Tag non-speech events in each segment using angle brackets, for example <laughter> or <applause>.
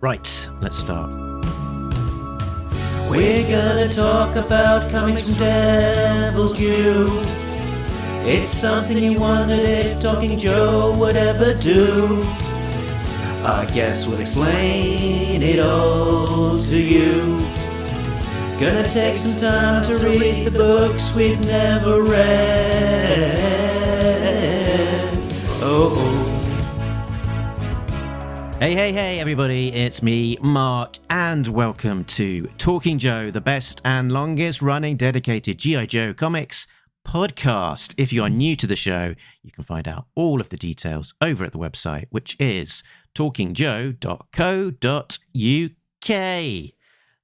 Right, let's start. We're gonna talk about comics from Devil's Due. It's something you wondered if Talking Joe would ever do. I guess we'll explain it all to you. Gonna take some time to read the books we've never read. Oh, oh. Hey, hey, hey, everybody, it's me, Mark, and welcome to Talking Joe, the best and longest running dedicated G.I. Joe comics podcast. If you are new to the show, you can find out all of the details over at the website, which is talkingjoe.co.uk.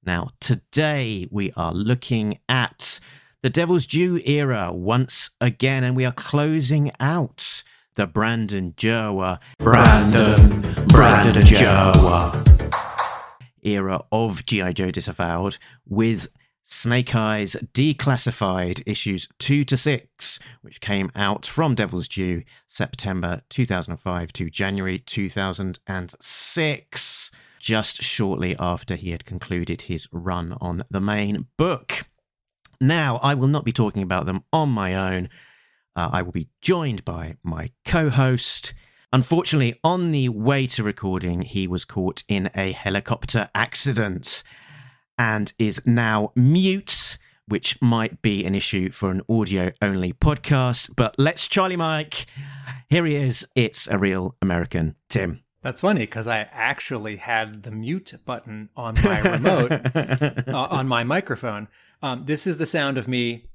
Now, today we are looking at the Devil's Due era once again, and we are closing out the Brandon Jerwa, Brandon, Brandon Jerwa era of G.I. Joe Disavowed with Snake Eyes Declassified issues 2 to 6, which came out from Devil's Due September 2005 to January 2006, just shortly after he had concluded his run on the main book. Now, I will not be talking about them on my own. Uh, I will be joined by my co host. Unfortunately, on the way to recording, he was caught in a helicopter accident and is now mute, which might be an issue for an audio only podcast. But let's Charlie Mike. Here he is. It's a real American, Tim. That's funny because I actually had the mute button on my remote, <laughs> uh, on my microphone. Um, this is the sound of me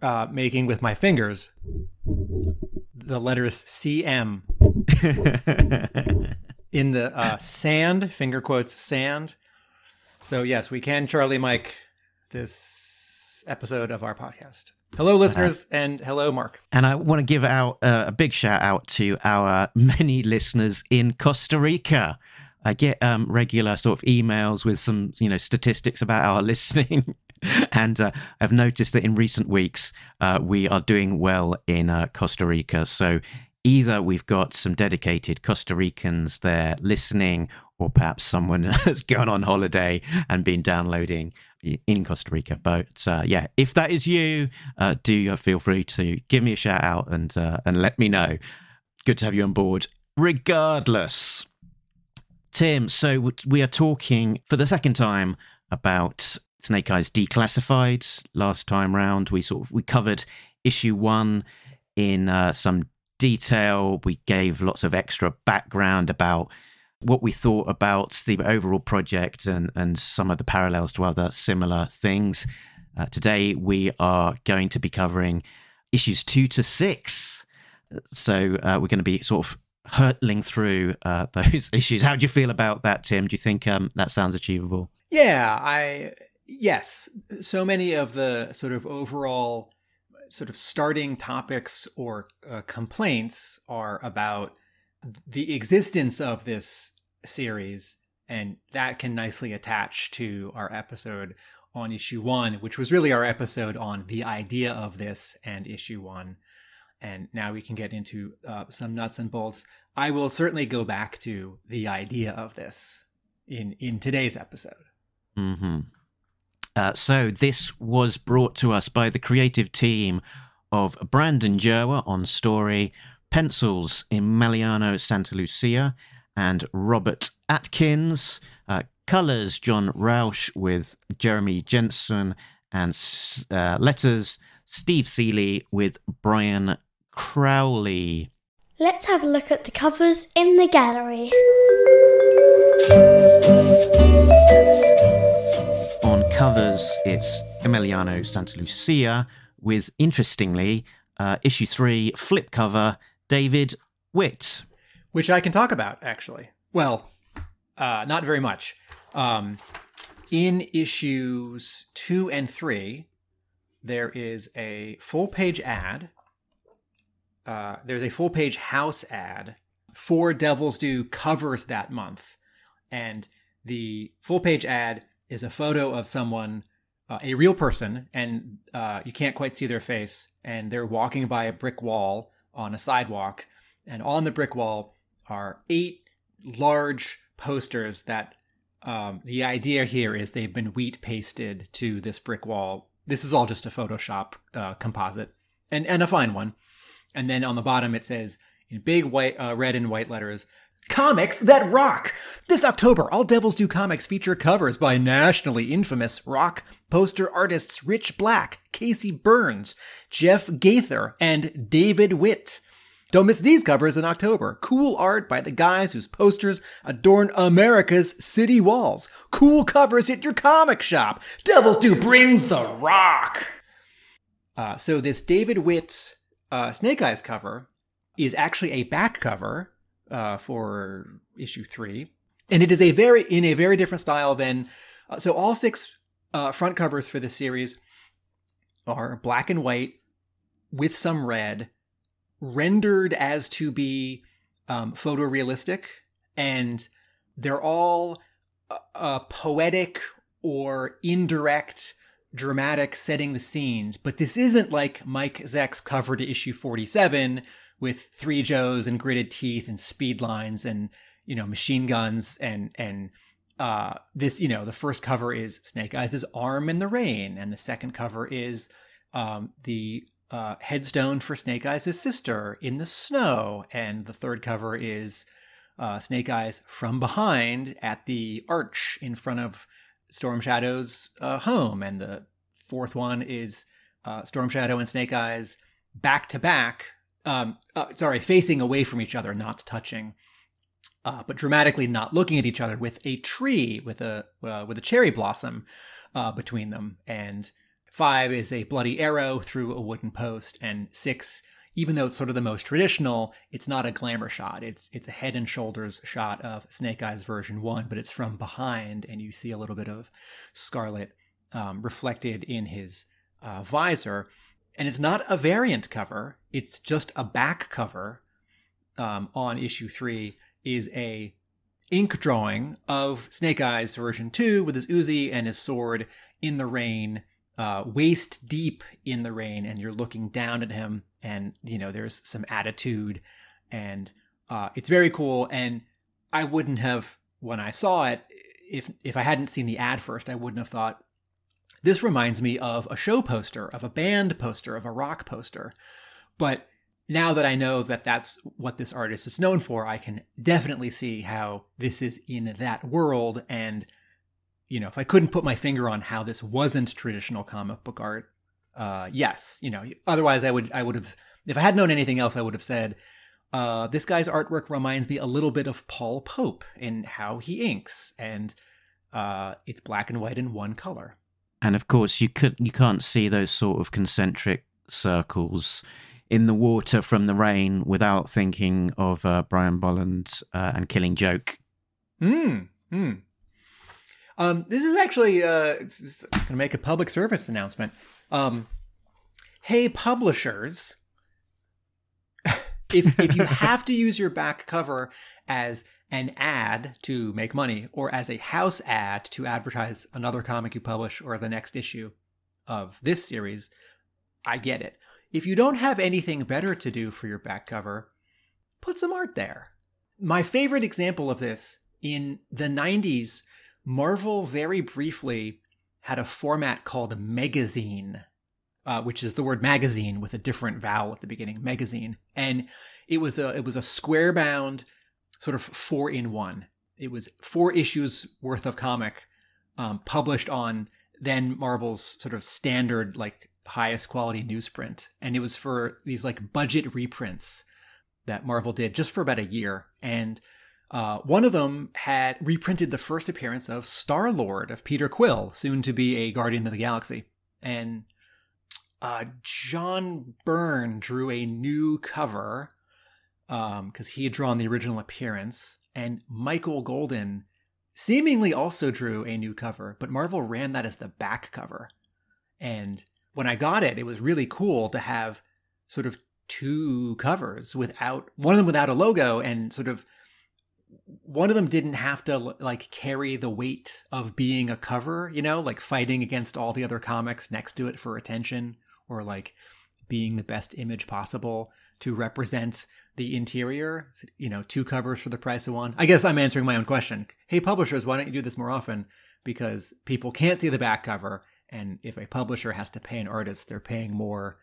uh, making with my fingers the letters CM <laughs> in the uh, sand, finger quotes, sand. So, yes, we can Charlie Mike this episode of our podcast. Hello, listeners, and hello, Mark. And I want to give out uh, a big shout out to our many listeners in Costa Rica. I get um, regular sort of emails with some, you know, statistics about our <laughs> listening, <laughs> and uh, I've noticed that in recent weeks uh, we are doing well in uh, Costa Rica. So either we've got some dedicated Costa Ricans there listening, or perhaps someone <laughs> has gone on holiday and been downloading in Costa Rica. But uh, yeah, if that is you, uh, do feel free to give me a shout out and uh, and let me know. Good to have you on board, regardless. Tim, so we are talking for the second time about Snake Eyes Declassified. Last time round, we sort of we covered issue one in uh, some detail. We gave lots of extra background about what we thought about the overall project and and some of the parallels to other similar things. Uh, today, we are going to be covering issues two to six. So uh, we're going to be sort of hurtling through uh, <laughs> those issues. How do you feel about that, Tim? Do you think um, that sounds achievable? Yeah, I yes. So many of the sort of overall sort of starting topics or uh, complaints are about the existence of this series, and that can nicely attach to our episode on issue one, which was really our episode on the idea of this and issue one and now we can get into uh, some nuts and bolts. I will certainly go back to the idea of this in in today's episode. Hmm. Uh, so this was brought to us by the creative team of Brandon Jerwa on story, pencils Emiliano Santa Lucia and Robert Atkins, uh, colors John Rauch with Jeremy Jensen, and uh, letters Steve Seeley with Brian Crowley. Let's have a look at the covers in the gallery. Covers, it's Emiliano Santa Lucia with, interestingly, uh, issue three flip cover David Witt. Which I can talk about, actually. Well, uh, not very much. Um, in issues two and three, there is a full page ad uh, there's a full page house ad for Devil's Due covers that month. And the full page ad is a photo of someone, uh, a real person, and uh, you can't quite see their face. And they're walking by a brick wall on a sidewalk. And on the brick wall are eight large posters that um, the idea here is they've been wheat pasted to this brick wall. This is all just a Photoshop uh, composite and, and a fine one. And then on the bottom it says in big white, uh, red and white letters, Comics that rock! This October, All Devil's Due Comics feature covers by nationally infamous rock poster artists Rich Black, Casey Burns, Jeff Gaither, and David Witt. Don't miss these covers in October. Cool art by the guys whose posters adorn America's city walls. Cool covers at your comic shop. Devil's Due brings the rock! Uh, so this David Witt uh, Snake Eyes cover is actually a back cover uh, for issue three, and it is a very in a very different style than. Uh, so all six uh, front covers for this series are black and white with some red, rendered as to be um, photorealistic, and they're all uh, uh poetic or indirect dramatic setting the scenes, but this isn't like Mike Zeck's cover to issue 47 with three Joes and gritted teeth and speed lines and you know machine guns and and uh, this you know the first cover is Snake Eyes' arm in the rain and the second cover is um, the uh, headstone for Snake Eyes' sister in the snow and the third cover is uh, Snake Eyes from behind at the arch in front of Storm Shadow's uh, home and the fourth one is uh, Storm Shadow and Snake Eyes back to back um, uh, sorry, facing away from each other, not touching, uh, but dramatically not looking at each other, with a tree with a uh, with a cherry blossom uh, between them. And five is a bloody arrow through a wooden post, and six, even though it's sort of the most traditional, it's not a glamour shot. It's it's a head and shoulders shot of Snake Eyes version one, but it's from behind, and you see a little bit of scarlet um, reflected in his uh, visor and it's not a variant cover it's just a back cover um, on issue three is a ink drawing of snake eyes version 2 with his uzi and his sword in the rain uh, waist deep in the rain and you're looking down at him and you know there's some attitude and uh, it's very cool and i wouldn't have when i saw it if if i hadn't seen the ad first i wouldn't have thought this reminds me of a show poster, of a band poster, of a rock poster. But now that I know that that's what this artist is known for, I can definitely see how this is in that world. And, you know, if I couldn't put my finger on how this wasn't traditional comic book art, uh, yes, you know, otherwise I would, I would have, if I had known anything else, I would have said, uh, this guy's artwork reminds me a little bit of Paul Pope in how he inks, and uh, it's black and white in one color and of course you could you can't see those sort of concentric circles in the water from the rain without thinking of uh, Brian Bolland uh, and Killing Joke. Hmm. Hmm. Um, this is actually uh, going to make a public service announcement. Um, hey, publishers, <laughs> if if you have to use your back cover as an ad to make money or as a house ad to advertise another comic you publish or the next issue of this series, I get it. If you don't have anything better to do for your back cover, put some art there. My favorite example of this in the 90s, Marvel very briefly had a format called Megazine, uh, which is the word magazine with a different vowel at the beginning, Megazine. And it was a it was a square bound sort of four in one. It was four issues worth of comic um, published on then Marvel's sort of standard, like highest quality newsprint. And it was for these like budget reprints that Marvel did just for about a year. And uh, one of them had reprinted the first appearance of Star Lord, of Peter Quill, soon to be a Guardian of the Galaxy. And uh, John Byrne drew a new cover because um, he had drawn the original appearance, and Michael Golden seemingly also drew a new cover, but Marvel ran that as the back cover. And when I got it, it was really cool to have sort of two covers without one of them without a logo and sort of one of them didn't have to like carry the weight of being a cover, you know, like fighting against all the other comics next to it for attention or like being the best image possible. to represent the interior. You know, two covers for the price of one. I guess I'm answering my own question. Hey, publishers, why don't you do this more often? Because people can't see the back cover, and if a publisher has to pay an artist, they're paying more.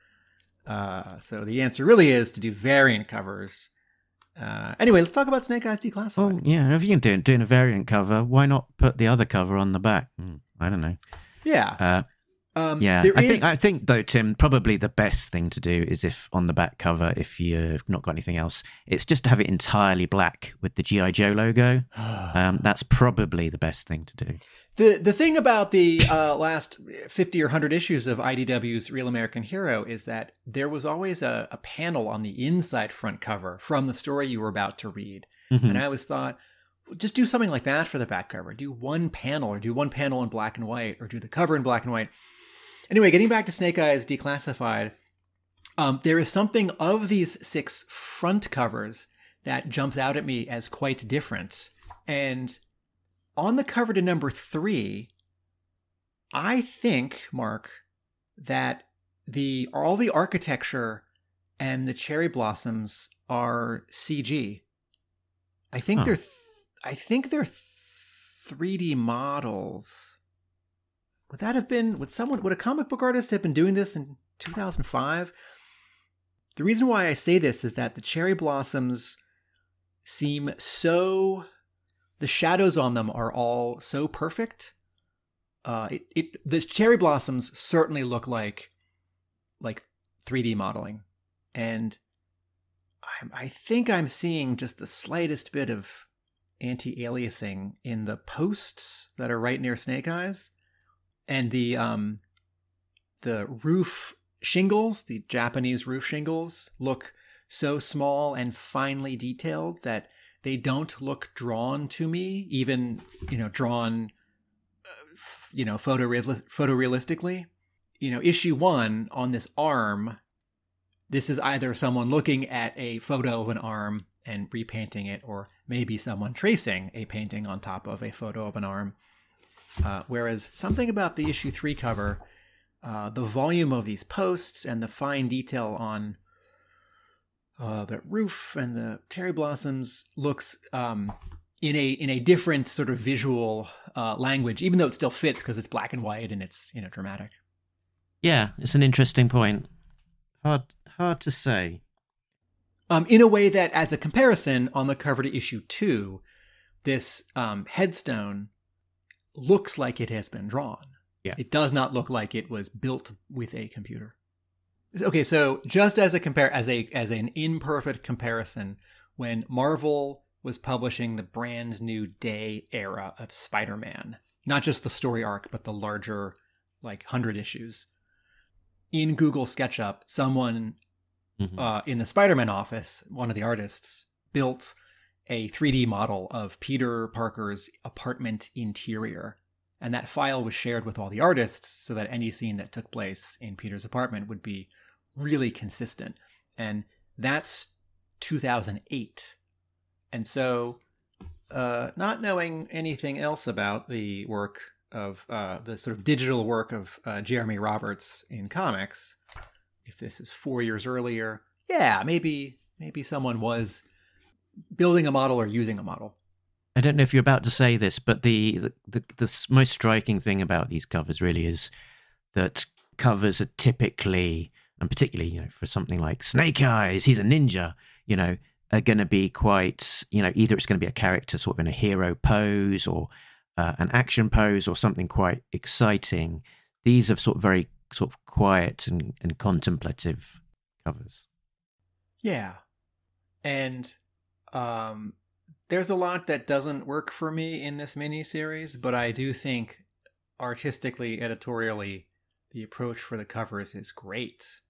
Uh, so the answer really is to do variant covers. Uh, anyway, let's talk about Snake Eyes Declassified. Well, yeah, if you can do doing a variant cover, why not put the other cover on the back? Hmm, I don't know. yeah, Uh, um, yeah, I is- think I think though, Tim, probably the best thing to do is if on the back cover, if you've not got anything else, it's just to have it entirely black with the GI Joe logo. <sighs> Um, that's probably the best thing to do. The the thing about the uh, <laughs> last fifty or hundred issues of IDW's Real American Hero is that there was always a, a panel on the inside front cover from the story you were about to read, Mhm. and I always thought, just do something like that for the back cover. Do one panel, or do one panel in black and white, or do the cover in black and white. Anyway, getting back to Snake Eyes Declassified, um, there is something of these six front covers that jumps out at me as quite different, and on the cover to number three, I think, Mark, that the all the architecture and the cherry blossoms are CG. I think Huh. they're th- I think they're three D models. Would that have been would someone would a comic book artist have been doing this in 2005? The reason why I say this is that the cherry blossoms seem so the shadows on them are all so perfect. Uh, it, it the cherry blossoms certainly look like like 3D modeling, and I'm, I think I'm seeing just the slightest bit of anti-aliasing in the posts that are right near Snake Eyes, and the um the roof shingles, the Japanese roof shingles, look so small and finely detailed that they don't look drawn to me, even you know drawn, uh, you know photoreal- photorealistically. You know, issue one on this arm. This is either someone looking at a photo of an arm and repainting it, or maybe someone tracing a painting on top of a photo of an arm. Uh, whereas something about the issue three cover, uh, the volume of these posts and the fine detail on uh, the roof and the cherry blossoms looks um, in a in a different sort of visual uh, language, even though it still fits because it's black and white and it's you know dramatic. Yeah, it's an interesting point. Hard, hard to say. Um, in a way that, as a comparison, on the cover to issue two, this um, headstone looks like it has been drawn. Yeah. It does not look like it was built with a computer. Okay, so just as a compare as a as an imperfect comparison, when Marvel was publishing the brand new Day era of Spider-Man, not just the story arc, but the larger like hundred issues. In Google SketchUp, someone Mhm. uh, in the Spider-Man office, one of the artists built a 3D model of Peter Parker's apartment interior. And that file was shared with all the artists so that any scene that took place in Peter's apartment would be really consistent. And that's 2008. And so, uh, not knowing anything else about the work of uh, the sort of digital work of uh, Jeremy Roberts in comics, if this is four years earlier, yeah, maybe maybe someone was building a model or using a model. I don't know if you're about to say this, but the, the, the, the most striking thing about these covers really is that covers are typically, and particularly, you know, for something like Snake Eyes, he's a ninja, you know, are going to be quite, you know, either it's going to be a character sort of in a hero pose or uh, an action pose or something quite exciting. These are sort of very sort of quiet and, and contemplative covers. Yeah. And um there's a lot that doesn't work for me in this miniseries, but I do think artistically, editorially, the approach for the covers is great.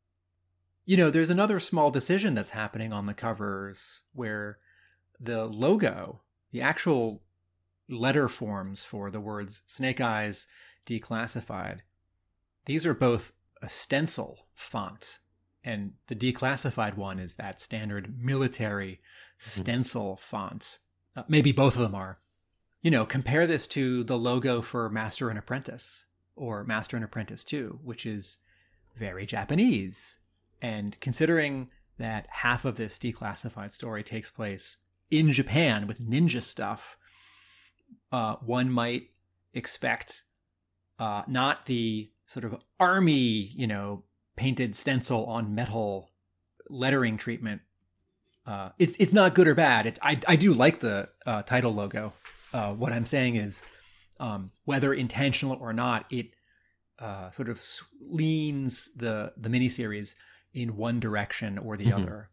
You know, there's another small decision that's happening on the covers where the logo, the actual letter forms for the words Snake Eyes Declassified, these are both a stencil font and the declassified one is that standard military stencil font. Uh, maybe both of them are. You know, compare this to the logo for Master and Apprentice or Master and Apprentice 2, which is very Japanese. And considering that half of this declassified story takes place in Japan with ninja stuff, uh, one might expect uh, not the sort of army, you know, painted stencil on metal lettering treatment. Uh, it's it's not good or bad. It, I I do like the uh, title logo. Uh, what I'm saying is, um, whether intentional or not, it uh, sort of leans the the miniseries in one direction or the Mhm. other.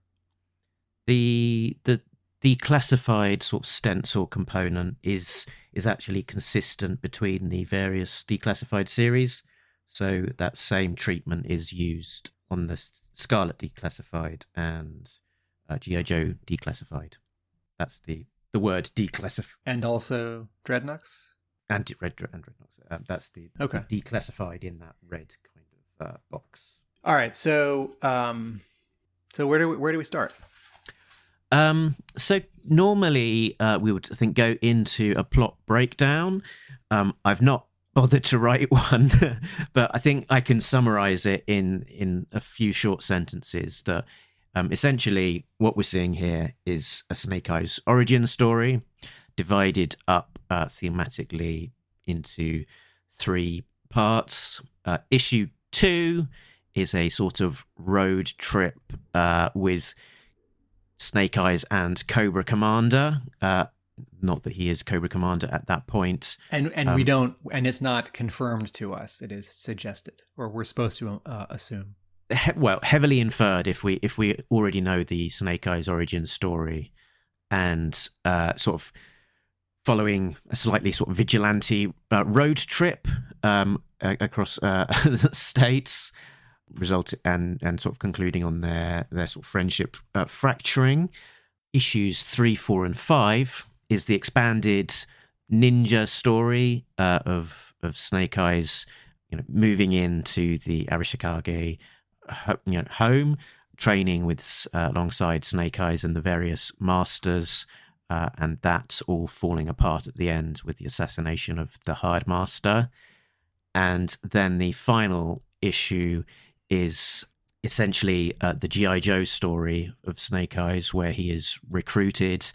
the the declassified sort of stencil component is is actually consistent between the various declassified series. So that same treatment is used on the Scarlet declassified and uh, GI Joe declassified. That's the the word declassified And also Dreadnoks. and red and Dreadnoks. Uh, that's the Okay. declassified in that red kind of uh, box. All right. So um, so where do we, where do we start? Um, so normally uh, we would I think go into a plot breakdown. Um, I've not bothered to write <laughs> one, but I think I can summarize it in in a few short sentences. That um, essentially what we're seeing here is a Snake Eyes origin story, divided up uh, thematically into three parts. Uh, issue two is a sort of road trip uh, with Snake Eyes and Cobra Commander. Not that he is Cobra Commander at that point. And and we Um, don't and it's not confirmed to us. It is suggested, or we're supposed to uh, assume. He- well, heavily inferred if we if we already know the Snake Eyes origin story, and uh, sort of following a slightly sort of vigilante uh, road trip um, across uh, <laughs> states, result and and sort of concluding on their their sort of friendship uh, fracturing. Issues three, four, and five is the expanded ninja story uh, of of Snake Eyes, you know, moving into the Arashikage, you know, home, training with uh, alongside Snake Eyes and the various masters, uh, and that's all falling apart at the end with the assassination of the Hard Master. And then the final issue is essentially uh, the G.I. Joe story of Snake Eyes, where he is recruited,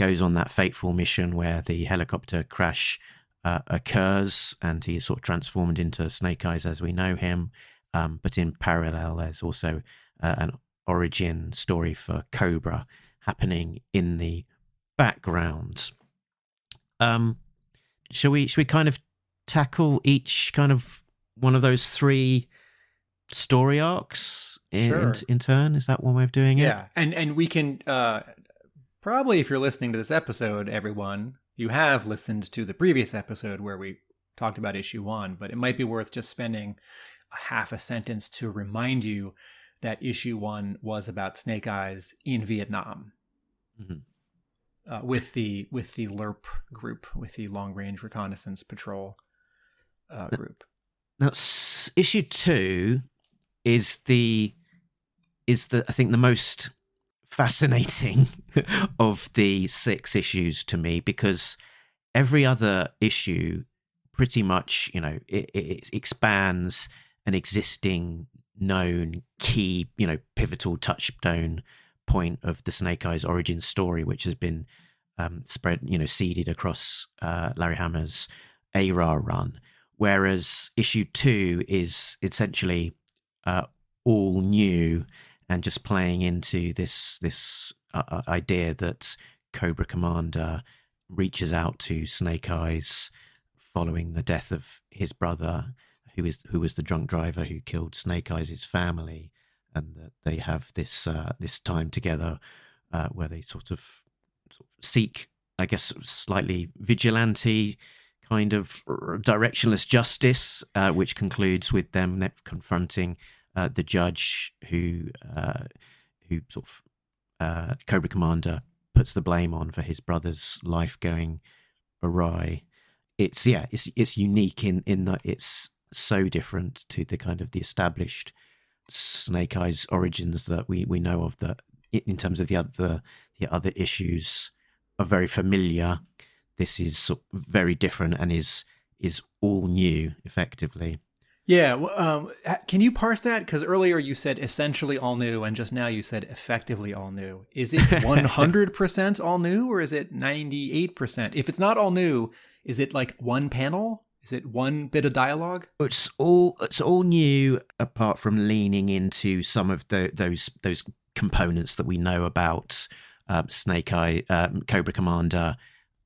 goes on that fateful mission where the helicopter crash uh, occurs, and he is sort of transformed into Snake Eyes as we know him. Um, but in parallel, there's also uh, an origin story for Cobra happening in the background. Um, shall we? Shall we kind of tackle each kind of one of those three story arcs in Sure. in turn? Is that one way of doing it? Yeah, and and we can uh, probably, if you're listening to this episode, everyone, you have listened to the previous episode where we talked about issue one, but it might be worth just spending a half a sentence to remind you that issue one was about Snake Eyes in Vietnam. Mhm. Uh, with the with the LRRP group, with the Long Range Reconnaissance Patrol uh, group. Now, s- issue two is the is the I think the most fascinating <laughs> of the six issues to me because every other issue pretty much you know it, it expands an existing known key you know pivotal touchstone point of the Snake Eyes origin story, which has been um, spread you know seeded across uh, Larry Hama's ARAH run. Whereas issue two is essentially uh, all new and just playing into this this uh, uh, idea that Cobra Commander reaches out to Snake Eyes following the death of his brother, who is who was the drunk driver who killed Snake Eyes' family, and that they have this uh, this time together uh, where they sort of, sort of seek, I guess, slightly vigilante kind of directionless justice, uh, which concludes with them confronting uh, the judge who uh, who sort of uh, Cobra Commander puts the blame on for his brother's life going awry. It's yeah, it's it's unique in in that it's so different to the kind of the established Snake Eyes origins that we we know of. That in terms of the other the other issues are very familiar this is very different and is is all new effectively Yeah. Um, can you parse that? Because earlier you said essentially all new, and just now you said effectively all new. Is it <laughs> 100% all new, or is it 98%? If it's not all new, is it like one panel? Is it one bit of dialogue? It's all it's all new, apart from leaning into some of the those those components that we know about um, Snake Eye, um, Cobra Commander.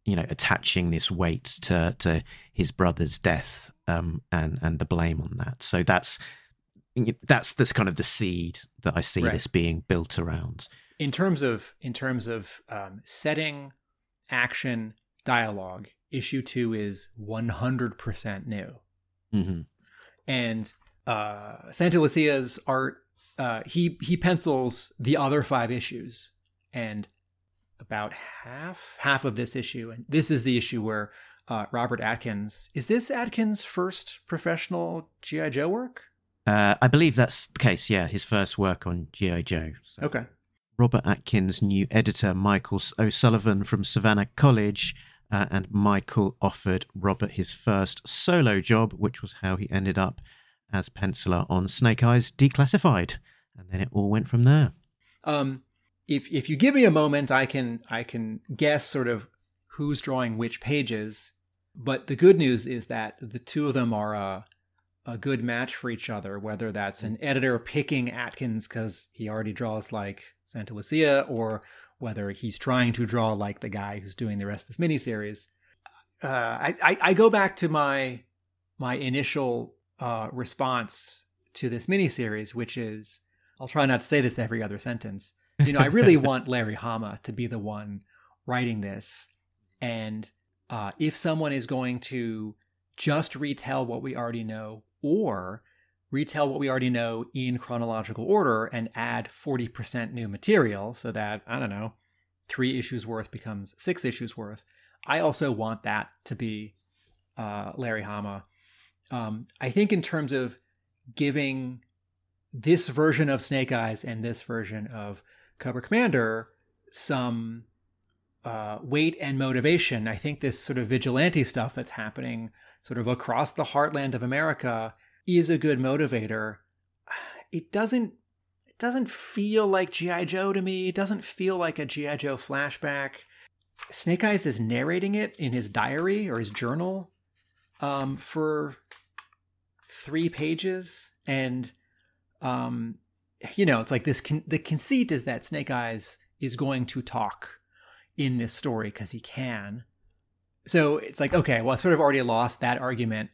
You know, attaching this weight to to his brother's death um, and and the blame on that. So that's that's this kind of the seed that I see Right. this being built around. in terms of in terms of um, setting action dialogue issue two is 100% new hmm and uh santa lucia's art uh he he pencils the other five issues and about half half of this issue and this is the issue where uh robert atkins is this atkins first professional gi joe work Uh, I believe that's the case. Yeah, his first work on GI Joe. So. okay Robert Atkins' new editor, Michael O'Sullivan from Savannah College, uh, and Michael offered Robert his first solo job, which was how he ended up as penciler on Snake Eyes Declassified. And then it all went from there. Um, if if you give me a moment, I can I can guess sort of who's drawing which pages. But the good news is that the two of them are a a good match for each other. Whether that's an editor picking Atkins because he already draws like Santa Lucia, or whether he's trying to draw like the guy who's doing the rest of this miniseries. Uh, I, I I go back to my my initial uh, response to this miniseries, which is I'll try not to say this every other sentence. You know, I really <laughs> want Larry Hama to be the one writing this. And uh, if someone is going to just retell what we already know or retell what we already know in chronological order and add 40% new material so that, I don't know, three issues worth becomes six issues worth, I also want that to be uh, Larry Hama. Um, I think in terms of giving this version of Snake Eyes and this version of Cobra Commander some uh, weight and motivation. I think this sort of vigilante stuff that's happening sort of across the heartland of America is a good motivator. <sighs> It doesn't it doesn't feel like GI Joe to me. It doesn't feel like a GI Joe flashback. Snake Eyes is narrating it in his diary or his journal um, for three pages, and um, you know, it's like this. Con- the conceit is that Snake Eyes is going to talk in this story because he can. So it's like, okay, well, I sort of already lost that argument.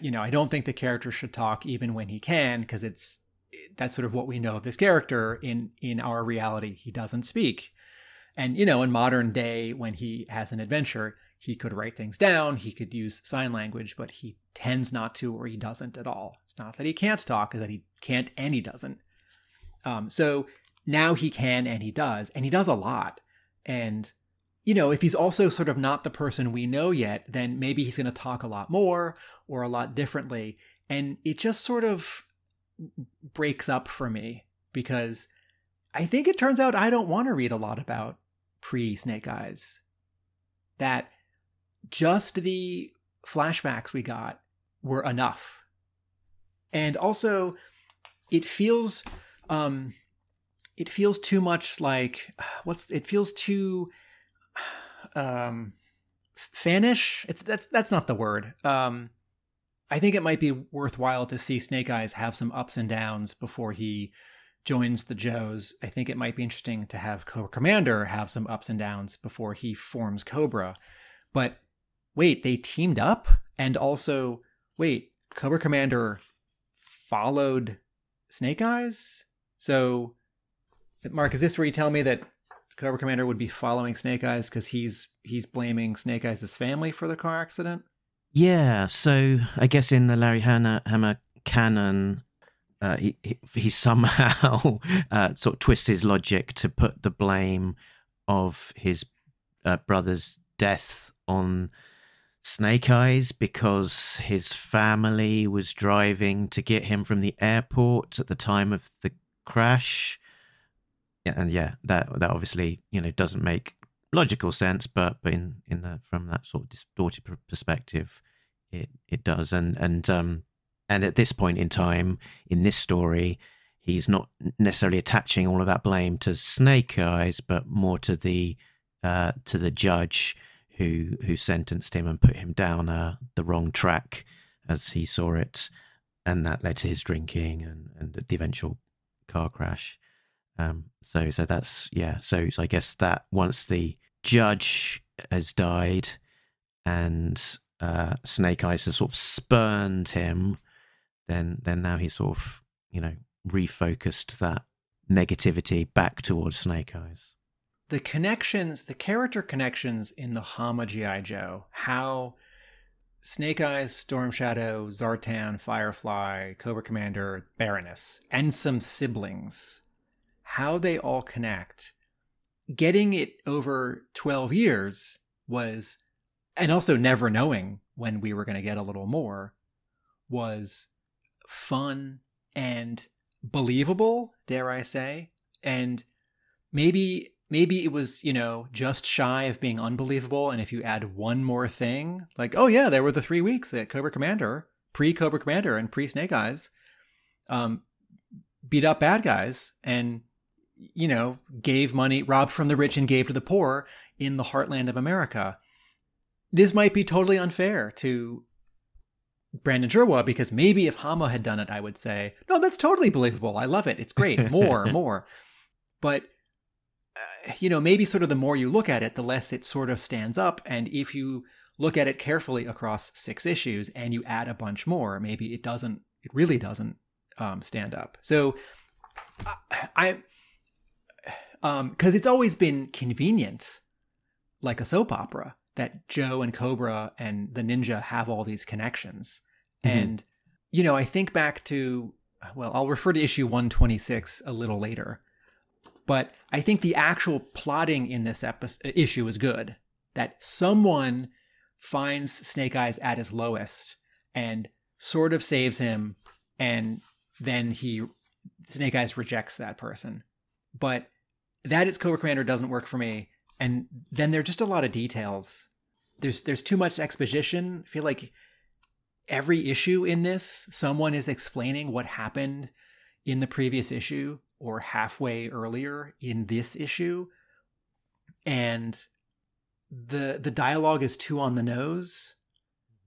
You know, I don't think the character should talk even when he can because it's that's sort of what we know of this character in in our reality. He doesn't speak, and you know, in modern day, when he has an adventure, he could write things down. He could use sign language, but he tends not to, or he doesn't at all. It's not that he can't talk; is that he can't and he doesn't. Um, so now he can and he does, and he does a lot. And you know, if he's also sort of not the person we know yet, then maybe he's going to talk a lot more or a lot differently. And it just sort of breaks up for me because I think it turns out I don't want to read a lot about pre Snake Eyes. That just the flashbacks we got were enough. And also, it feels um it feels too much like <sighs> what's it feels too <sighs> um fanish? It's that's that's not the word. Um i think it might be worthwhile to see snake eyes have some ups and downs before he joins the joes. I think it might be interesting to have cobra commander have some ups and downs before he forms cobra. But wait they teamed up? And also wait cobra commander followed snake eyes so Mark, is this where you tell me that Cobra Commander would be following Snake Eyes because he's he's blaming Snake Eyes' family for the car accident? Yeah, so I guess in the Larry Hama, Hama canon, uh, he, he he somehow <laughs> uh, sort of twists his logic to put the blame of his uh, brother's death on Snake Eyes because his family was driving to get him from the airport at the time of the crash. Yeah, and yeah, that that obviously you know doesn't make logical sense, but but in in the, from that sort of distorted per- perspective, it it does. And and um, and at this point in time in this story, he's not necessarily attaching all of that blame to Snake Eyes, but more to the uh, to the judge who who sentenced him and put him down uh, the wrong track as he saw it, and that led to his drinking and, and the eventual car crash. Um, so so that's yeah. So, so I guess that once the judge has died and uh, Snake Eyes has sort of spurned him, then then now he's sort of you know refocused that negativity back towards Snake Eyes. The connections, the character connections in the Hama G.I. Joe, how Snake Eyes, Storm Shadow, Zartan, Firefly, Cobra Commander, Baroness, and some siblings, how they all connect. Getting it over 12 years was, and also never knowing when we were going to get a little more, was fun and believable, dare I say. And maybe maybe it was, you know, just shy of being unbelievable. And if you add one more thing, like, oh yeah, there were the three weeks at Cobra Commander, pre Cobra Commander and pre Snake Eyes, um, beat up bad guys and you know, gave money, robbed from the rich and gave to the poor in the heartland of America. This might be totally unfair to Brandon Jerwa because maybe if Hama had done it, I would say, no, that's totally believable. I love it. It's great. <laughs> More, more. But, uh, you know, maybe sort of the more you look at it, the less it sort of stands up. And if you look at it carefully across six issues and you add a bunch more, maybe it doesn't, it really doesn't um, stand up. So uh, I, because um, it's always been convenient, like a soap opera, that Joe and Cobra and the ninja have all these connections. Mm-hmm. And, you know, I think back to, well, I'll refer to issue 126 a little later, but I think the actual plotting in this episode, issue is good. That someone finds Snake Eyes at his lowest and sort of saves him, and then he, Snake Eyes rejects that person. But that is Cobra Commander doesn't work for me. And then there are just a lot of details. There's there's too much exposition. I feel like every issue in this, someone is explaining what happened in the previous issue or halfway earlier in this issue. And the the dialogue is too on the nose.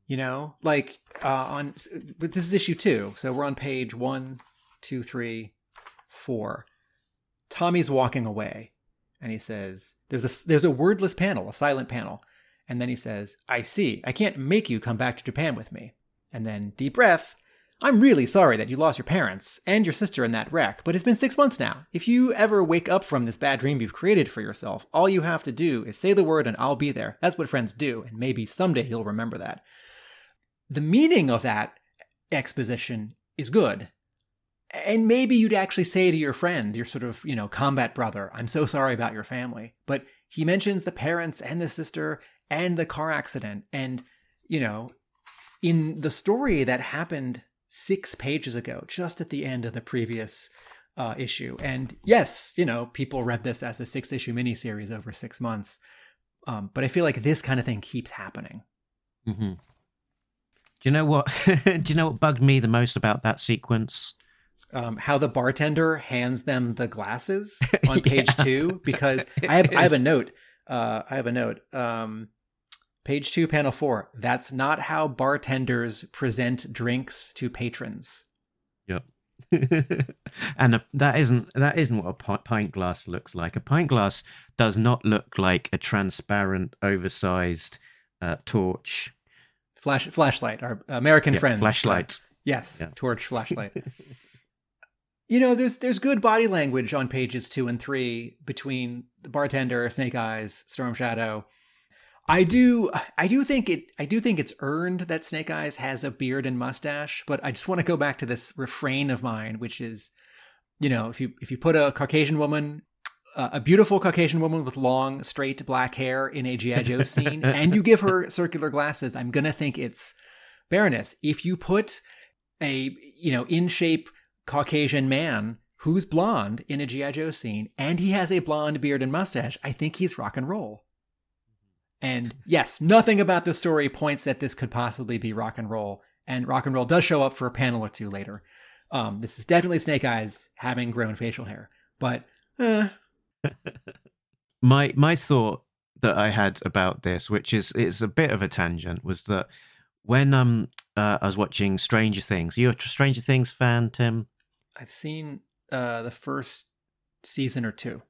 You know, like uh, on but this is issue two, so we're on page one, two, three, four Tommy's walking away and he says, There's a there's a wordless panel, a silent panel. And then he says, I see. I can't make you come back to Japan with me. And then, deep breath, I'm really sorry that you lost your parents and your sister in that wreck, but it's been six months now. If you ever wake up from this bad dream you've created for yourself, all you have to do is say the word and I'll be there. That's what friends do, and maybe someday you'll remember that. The meaning of that exposition is good and maybe you'd actually say to your friend, your sort of, you know, combat brother, I'm so sorry about your family. But he mentions the parents and the sister and the car accident. And, you know, in the story that happened six pages ago, just at the end of the previous uh, issue. And yes, you know, people read this as a six issue miniseries over six months. Um, but I feel like this kind of thing keeps happening. Mm-hmm. Do you know what? <laughs> do you know what bugged me the most about that sequence? um, how the bartender hands them the glasses <laughs> on page yeah. two because <laughs> I have I have a note. Uh, I have a note. Um, page two, panel four. That's not how bartenders present drinks to patrons. Yep. <laughs> and a, that isn't that isn't what a pint glass looks like. A pint glass does not look like a transparent, oversized uh, torch. Flash flashlight. Our American yeah, friends. Flashlight. Yes, yeah. torch flashlight. <laughs> You know, there's there's good body language on pages two and three between the bartender, Snake Eyes, Storm Shadow. I do I do think it I do think it's earned that Snake Eyes has a beard and mustache, but I just want to go back to this refrain of mine, which is, you know, if you if you put a Caucasian woman uh, a beautiful Caucasian woman with long, straight black hair in a G.I. Joe scene, and you give her circular glasses, I'm gonna think it's Baroness. If you put a you know in shape Caucasian man who's blonde in a G.I. Joe scene, and he has a blonde beard and mustache, I think he's rock and roll. And yes, nothing about the story points that this could possibly be rock and roll. and rock and roll does show up for a panel or two later. Um, this is definitely Snake Eyes having grown facial hair, but eh, <laughs> my my thought that I had about this, which is it's a bit of a tangent, was that when um uh, I was watching Stranger Things, you're a Stranger Things fan, Tim. I've seen uh, the first season or two.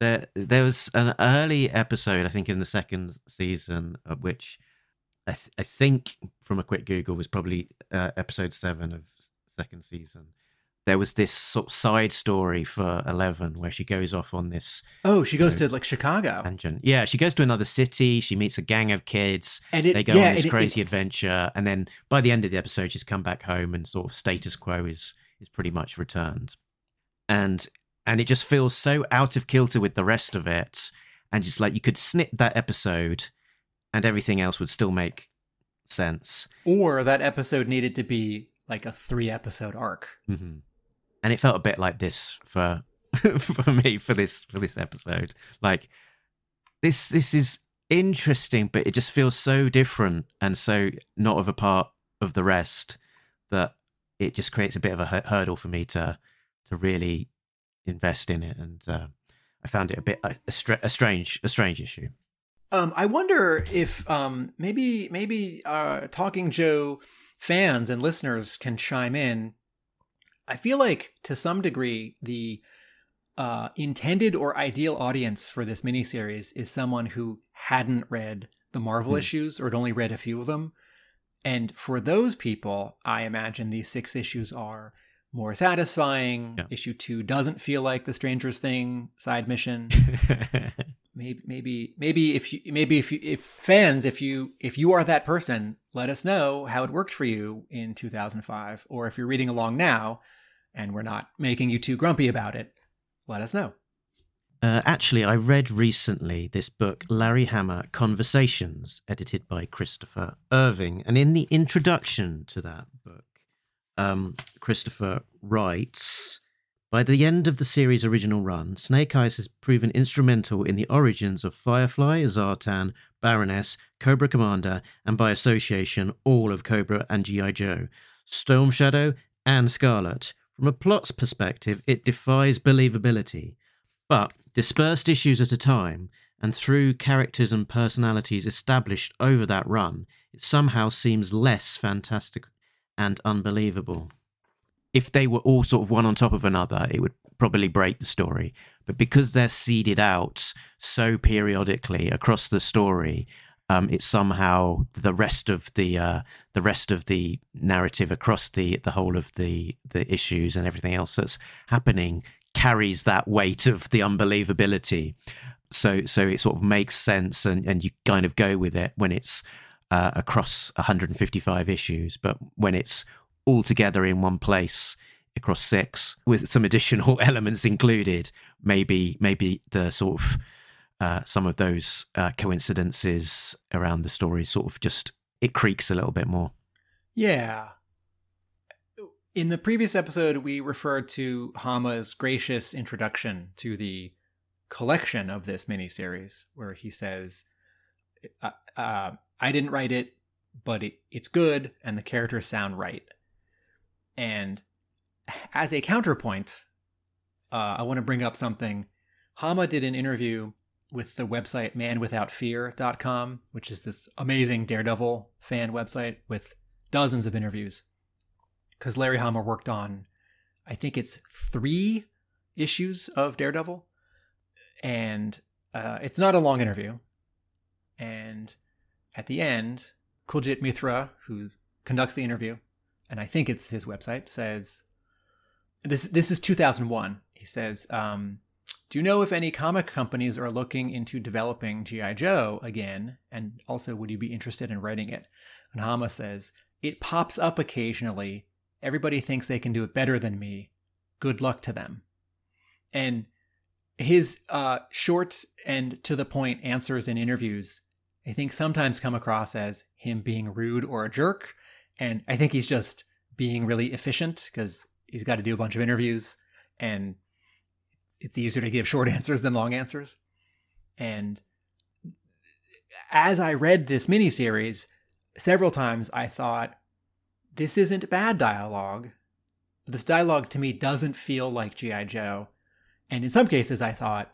There, there was an early episode, I think, in the second season, of which I, th- I think, from a quick Google, was probably uh, episode seven of second season. There was this sort of side story for Eleven where she goes off on this Oh, she goes No. to like Chicago, tangent. Yeah, she goes to another city. She meets a gang of kids. and it they go yeah, on this it- crazy it- adventure, and then by the end of the episode, she's come back home, and sort of status quo is is pretty much returned, and and it just feels so out of kilter with the rest of it, and just like you could snip that episode, and everything else would still make sense. or that episode needed to be like a three episode arc. hmm And it felt a bit like this for <laughs> for me for this for this episode. Like this this is interesting, but it just feels so different and so not of a part of the rest that it just creates a bit of a hurdle for me to to really invest in it. And uh, I found it a bit a, a, strange a strange issue. Um, I wonder if um, maybe maybe uh, Talking Joe fans and listeners can chime in. I feel like to some degree the uh, intended or ideal audience for this miniseries is someone who hadn't read the Marvel Hmm. issues or had only read a few of them. And for those people, I imagine these six issues are more satisfying. Yeah. Issue two doesn't feel like the Stranger Things side mission <laughs> maybe maybe maybe if you maybe if you if fans if you if you are that person let us know how it worked for you in 2005 or if you're reading along now and we're not making you too grumpy about it let us know Uh, actually, I read recently this book, Larry Hama Conversations, edited by Christopher Irving. And in the introduction to that book, um, Christopher writes By the end of the series' original run, Snake Eyes has proven instrumental in the origins of Firefly, Zartan, Baroness, Cobra Commander, and by association, all of Cobra and G.I. Joe, Storm Shadow, and Scarlet. From a plot's perspective, it defies believability. But dispersed issues at a time, and through characters and personalities established over that run, it somehow seems less fantastic and unbelievable. If they were all sort of one on top of another, it would probably break the story. But because they're seeded out so periodically across the story, um, it's somehow the rest of the uh, the rest of the narrative across the the whole of the the issues and everything else that's happening carries that weight of the unbelievability. So so it sort of makes sense and, and you kind of go with it when it's uh, across 155 issues, but when it's all together in one place across six with some additional <laughs> elements included, maybe maybe the sort of uh, some of those uh, coincidences around the story sort of just it creaks a little bit more. yeah in the previous episode we referred to hama's gracious introduction to the collection of this miniseries where he says uh, uh, i didn't write it but it, it's good and the characters sound right. And as a counterpoint uh, i want to bring up something. Hama did an interview with the website manwithoutfear.com which is this amazing daredevil fan website with dozens of interviews. Because larry hama worked on i think it's three issues of daredevil. And uh, it's not a long interview. And at the end kuljit mithra who conducts the interview and i think it's his website says this this is 2001 he says um, do you know if any comic companies are looking into developing gi joe again? And also would you be interested in writing it? And hama says it pops up occasionally. Everybody thinks they can do it better than me. Good luck to them. And his uh, short and to the point answers in interviews i think sometimes come across as him being rude or a jerk and i think he's just being really efficient because he's got to do a bunch of interviews and it's easier to give <laughs> short answers than long answers and as i read this miniseries several times i thought this isn't bad dialogue. This dialogue to me doesn't feel like G.I. Joe. And in some cases, I thought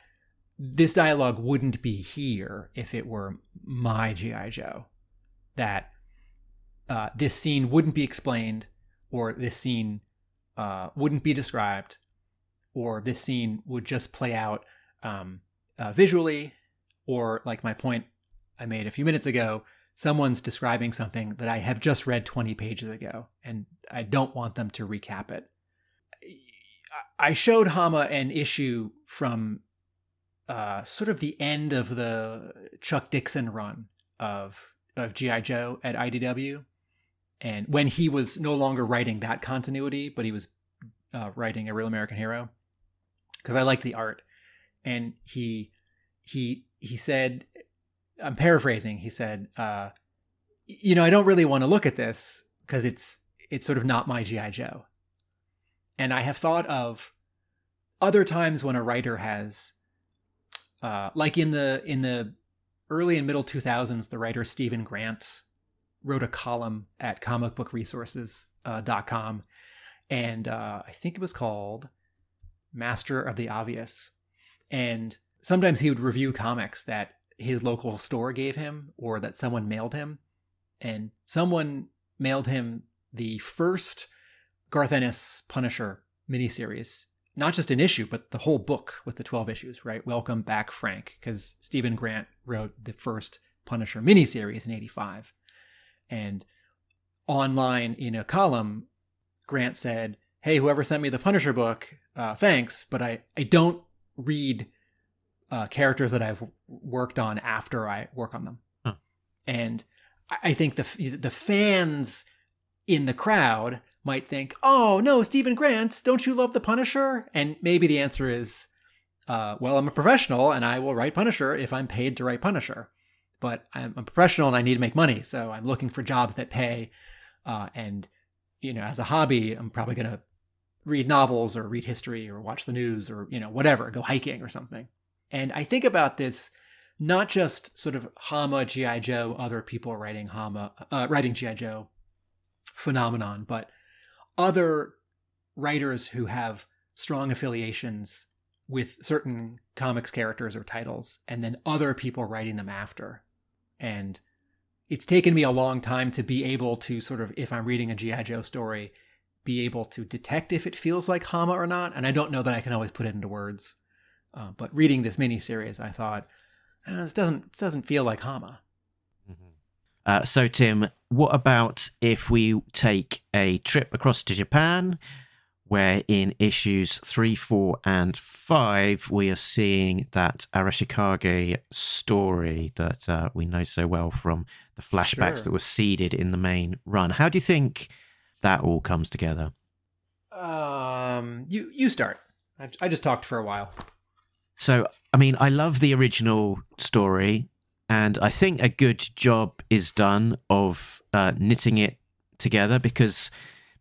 this dialogue wouldn't be here if it were my G.I. Joe. That uh, this scene wouldn't be explained, or this scene uh, wouldn't be described, or this scene would just play out um, uh, visually, or like my point I made a few minutes ago, someone's describing something that I have just read 20 pages ago, and I don't want them to recap it. I showed Hama an issue from uh, sort of the end of the Chuck Dixon run of of GI Joe at IDW, and when he was no longer writing that continuity, but he was uh, writing a Real American Hero, because I liked the art, and he he he said, I'm paraphrasing. He said, uh, "You know, I don't really want to look at this because it's it's sort of not my GI Joe." And I have thought of other times when a writer has uh, like in the in the early and middle 2000s the writer steven grant wrote a column at comicbookresources.com uh, and uh, i think it was called master of the obvious. And sometimes he would review comics that his local store gave him or that someone mailed him. And someone mailed him the first garth ennis punisher miniseries not just an issue, but the whole book with the 12 issues, right? Welcome Back, Frank, because Steven Grant wrote the first Punisher miniseries in 85. And online in a column, Grant said, Hey, whoever sent me the Punisher book, uh, thanks, but I, I don't read uh, characters that I've worked on after I work on them. Huh. And I think the, the fans in the crowd might think, oh, no, Steven Grant, don't you love The Punisher? And maybe the answer is, uh, well, I'm a professional and I will write Punisher if I'm paid to write Punisher. But I'm a professional and I need to make money. So I'm looking for jobs that pay. Uh, and, you know, as a hobby, I'm probably going to read novels or read history or watch the news or, you know, whatever, go hiking or something. And I think about this not just sort of Hama, G.I. Joe, other people writing Hama, uh, writing G.I. Joe phenomenon, but other writers who have strong affiliations with certain comics characters or titles, and then other people writing them after. And it's taken me a long time to be able to sort of, if I'm reading a G.I. Joe story, be able to detect if it feels like Hama or not. And I don't know that I can always put it into words. Uh, but reading this miniseries, I thought, oh, this doesn't this doesn't feel like Hama. Uh, so, Tim, what about if we take a trip across to Japan, where in issues three, four, and five, we are seeing that Arashikage story that uh, we know so well from the flashbacks sure. that were seeded in the main run. How do you think that all comes together? Um, you you start. I, I just talked for a while. So, I mean, I love the original story and I think a good job is done of uh, knitting it together because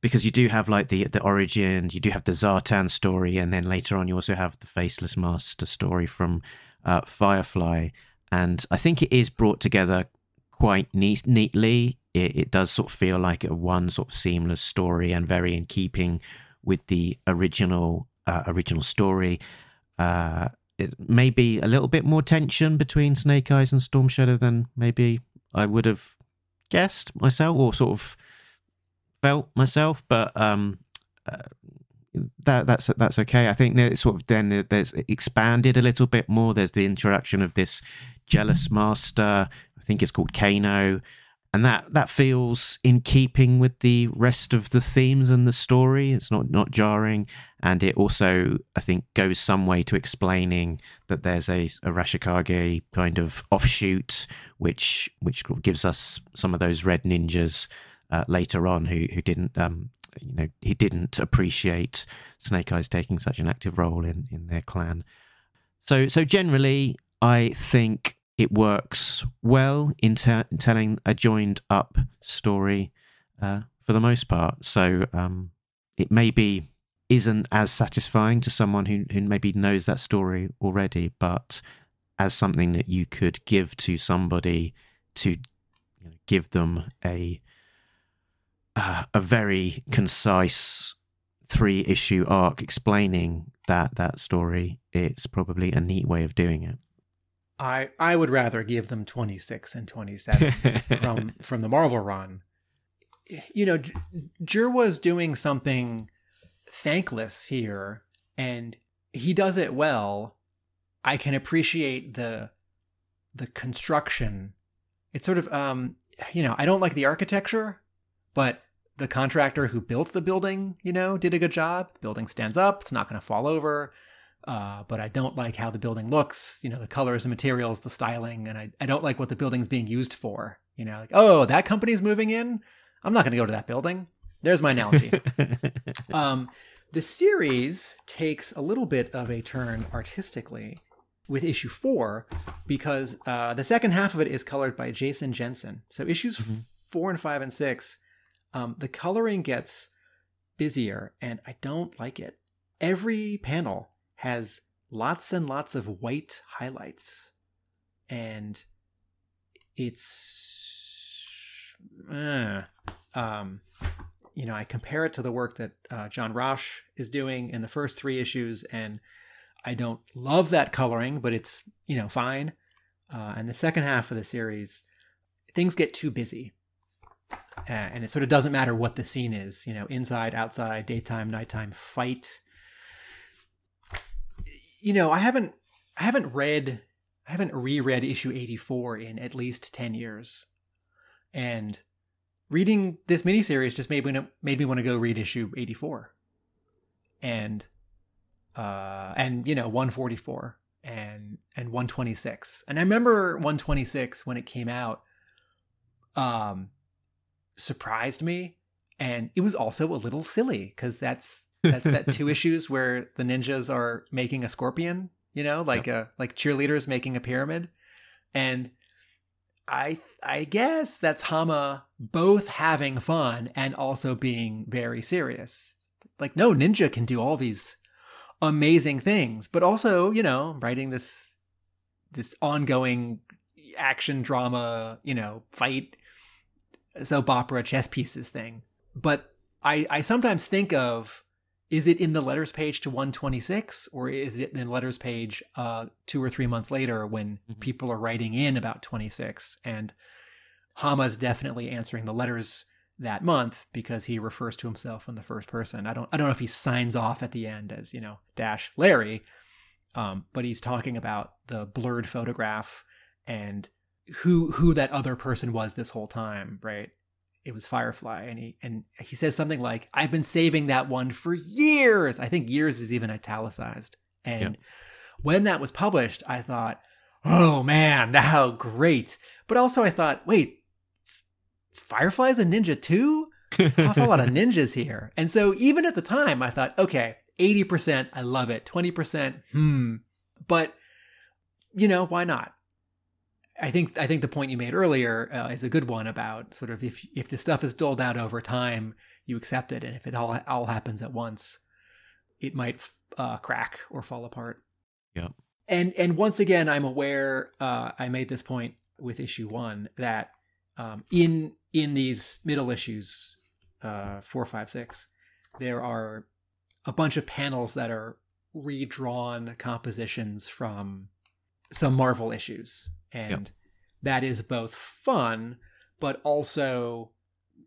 because you do have like the the origin, you do have the Zartan story, and then later on you also have the Faceless Master story from uh, Firefly, and I think it is brought together quite neat, neatly. It, it does sort of feel like a one sort of seamless story and very in keeping with the original uh, original story. Uh, it may be a little bit more tension between Snake Eyes and Storm Shadow than maybe I would have guessed myself or sort of felt myself. But um, uh, that that's that's okay. I think it's sort of then there's expanded a little bit more. There's the introduction of this jealous master. I think it's called Kano, and that that feels in keeping with the rest of the themes and the story. It's not not jarring, and it also I think goes some way to explaining that there's a, Arashikage kind of offshoot, which which gives us some of those red ninjas uh, later on who who didn't um, you know he didn't appreciate Snake Eyes taking such an active role in in their clan. So so generally, I think it works well in, ter- in telling a joined up story uh, for the most part. So um, it maybe isn't as satisfying to someone who, who maybe knows that story already, but as something that you could give to somebody to you know, give them a uh, a very concise three issue arc explaining that that story, it's probably a neat way of doing it. I I would rather give them 26 and 27 <laughs> from from the Marvel run. You know, Jerwa was doing something thankless here and he does it well. I can appreciate the the construction. It's sort of um you know, I don't like the architecture, but the contractor who built the building, you know, did a good job. The building stands up, it's not going to fall over. Uh, but I don't like how the building looks, you know, the colors, the materials, the styling, and I, I don't like what the building's being used for. You know, like, oh, that company's moving in? I'm not going to go to that building. There's my analogy. <laughs> um, the series takes a little bit of a turn artistically with issue four because uh, the second half of it is colored by Jason Jensen. So issues mm-hmm. four and five and six, um, the coloring gets busier, and I don't like it. Every panel has lots and lots of white highlights. And it's. Uh, um, you know, I compare it to the work that uh, John Rauch is doing in the first three issues, and I don't love that coloring, but it's, you know, fine. Uh, and the second half of the series, things get too busy. Uh, and it sort of doesn't matter what the scene is, you know, inside, outside, daytime, nighttime, fight you know, I haven't I haven't read I haven't reread issue 84 in at least 10 years. And reading this miniseries just made me made me want to go read issue 84. And uh and you know 144 and and 126. And I remember 126 when it came out um surprised me and it was also a little silly cuz that's that's that two issues where the ninjas are making a scorpion, you know, like yep. a like cheerleaders making a pyramid. And I I guess that's Hama both having fun and also being very serious. Like no ninja can do all these amazing things, but also, you know, writing this this ongoing action drama, you know, fight soap opera chess pieces thing. But I I sometimes think of is it in the letters page to 126 or is it in the letters page uh, two or three months later when mm-hmm. people are writing in about 26 and hama's definitely answering the letters that month because he refers to himself in the first person i don't i don't know if he signs off at the end as you know dash larry um, but he's talking about the blurred photograph and who who that other person was this whole time right it was Firefly, and he and he says something like, "I've been saving that one for years." I think years is even italicized. And yep. when that was published, I thought, "Oh man, how great!" But also, I thought, "Wait, Firefly's a ninja too? awful lot of <laughs> ninjas here." And so, even at the time, I thought, "Okay, eighty percent, I love it. Twenty percent, hmm." But you know, why not? I think I think the point you made earlier uh, is a good one about sort of if if the stuff is doled out over time, you accept it, and if it all all happens at once, it might uh, crack or fall apart. Yeah. And and once again, I'm aware. Uh, I made this point with issue one that um, in in these middle issues, uh, four, five, six, there are a bunch of panels that are redrawn compositions from some Marvel issues. And yep. that is both fun but also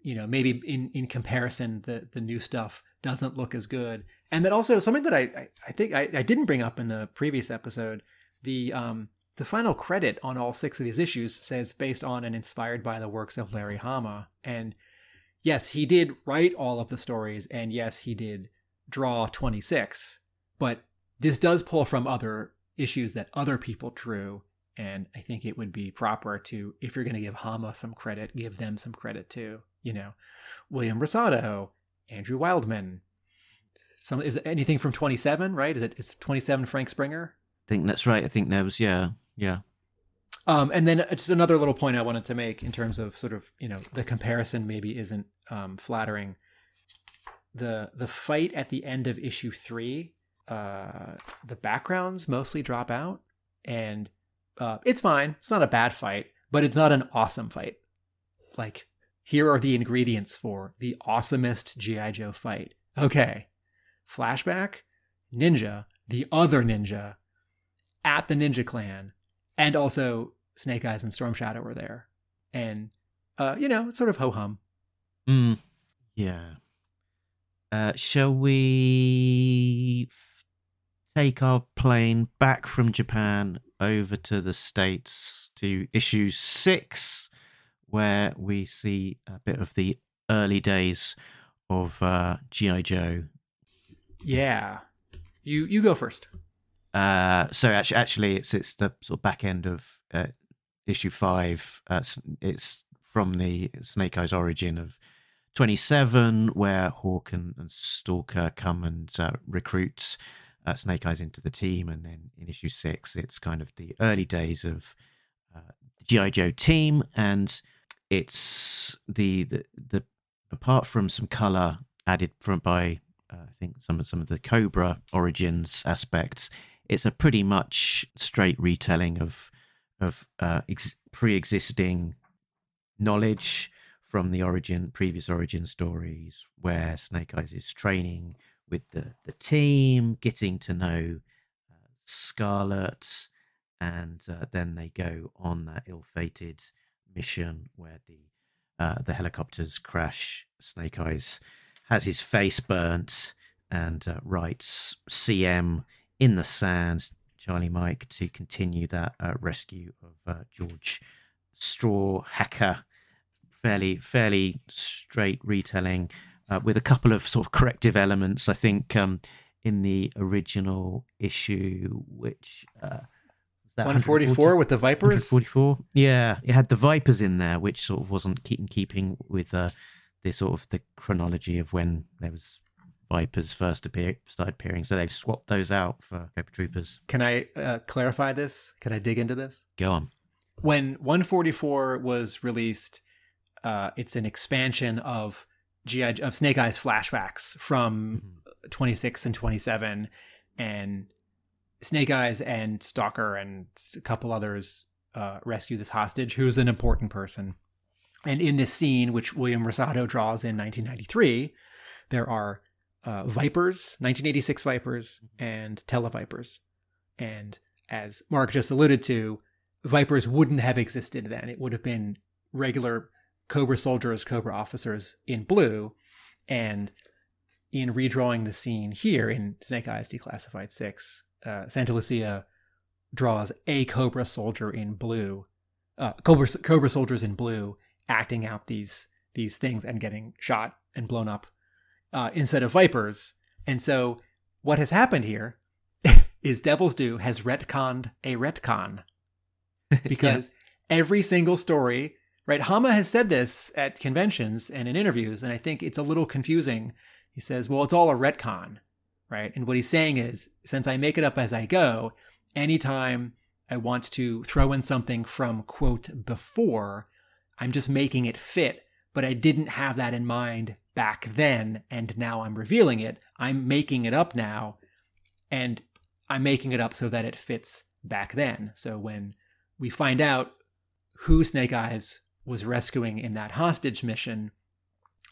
you know maybe in in comparison the the new stuff doesn't look as good. And then also something that i i, I think I, I didn't bring up in the previous episode the um the final credit on all six of these issues says based on and inspired by the works of larry hama. And yes he did write all of the stories and yes he did draw 26 but this does pull from other issues that other people drew and I think it would be proper to, if you're going to give Hama some credit, give them some credit too. You know, William Rosado, Andrew Wildman. Some is anything from 27, right? Is it is 27 Frank Springer? I think that's right. I think there was yeah, yeah. Um, and then just another little point I wanted to make in terms of sort of you know the comparison maybe isn't um, flattering. The the fight at the end of issue three, uh, the backgrounds mostly drop out, and uh, it's fine. It's not a bad fight, but it's not an awesome fight. Like Here are the ingredients for the awesomest G.I. Joe fight. Okay. Flashback, Ninja, the other ninja, at the Ninja Clan, and also Snake Eyes and Storm Shadow were there. And, uh, you know, it's sort of ho hum. Mm, yeah. Uh, shall we take our plane back from Japan over to the States to issue six, where we see a bit of the early days of uh, G.I. Joe? Yeah. You you go first. Uh, so actually, actually, it's it's the sort of back end of uh, issue five. Uh, it's from the Snake Eyes origin of twenty seven, where Hawk and, and Stalker come and uh, recruit uh, Snake Eyes into the team, and then in issue six, it's kind of the early days of uh, the GI Joe team, and it's the the the apart from some color added from by uh, I think some of some of the Cobra origins aspects. It's a pretty much straight retelling of of uh, ex- pre-existing knowledge from the origin previous origin stories, where Snake Eyes is training with the the team, getting to know uh, Scarlet, and uh, then they go on that ill-fated mission where the uh, the helicopters crash. Snake Eyes has his face burnt and uh, writes CM in the sand, Charlie Mike, to continue that uh, rescue of uh, George Strawhacker. Fairly, fairly straight retelling uh, with a couple of sort of corrective elements. I think um, in the original issue, which uh, was that 144 with the Vipers. 144. Yeah, it had the Vipers in there, which sort of wasn't keep in keeping with uh, the sort of the chronology of when there was Vipers first appear started appearing. So they've swapped those out for Cobra Troopers. Can I uh, clarify this? Can I dig into this? Go on. When 144 was released, uh, it's an expansion of GI of Snake Eyes flashbacks from 26 and 27, and Snake Eyes and Stalker and a couple others uh, rescue this hostage who's an important person. And in this scene, which William Rosado draws in 1993, there are uh, Vipers, 1986 Vipers, and Televipers. And as Mark just alluded to, Vipers wouldn't have existed then. It would have been regular Cobra soldiers, Cobra officers in blue. And in redrawing the scene here in Snake Eyes Declassified 6, uh, Santa Lucia draws a Cobra soldier in blue, uh, Cobra, Cobra soldiers in blue acting out these these things and getting shot and blown up uh, instead of Vipers. And so what has happened here <laughs> is Devil's Due has retconned a retcon <laughs> because every single story, right? Hama has said this at conventions and in interviews, and I think it's a little confusing. He says, well, it's all a retcon, right? And what he's saying is, since I make it up as I go, anytime I want to throw in something from quote before, I'm just making it fit, but I didn't have that in mind back then, and now I'm revealing it. I'm making it up now, and I'm making it up so that it fits back then. So when we find out who Snake Eyes was rescuing in that hostage mission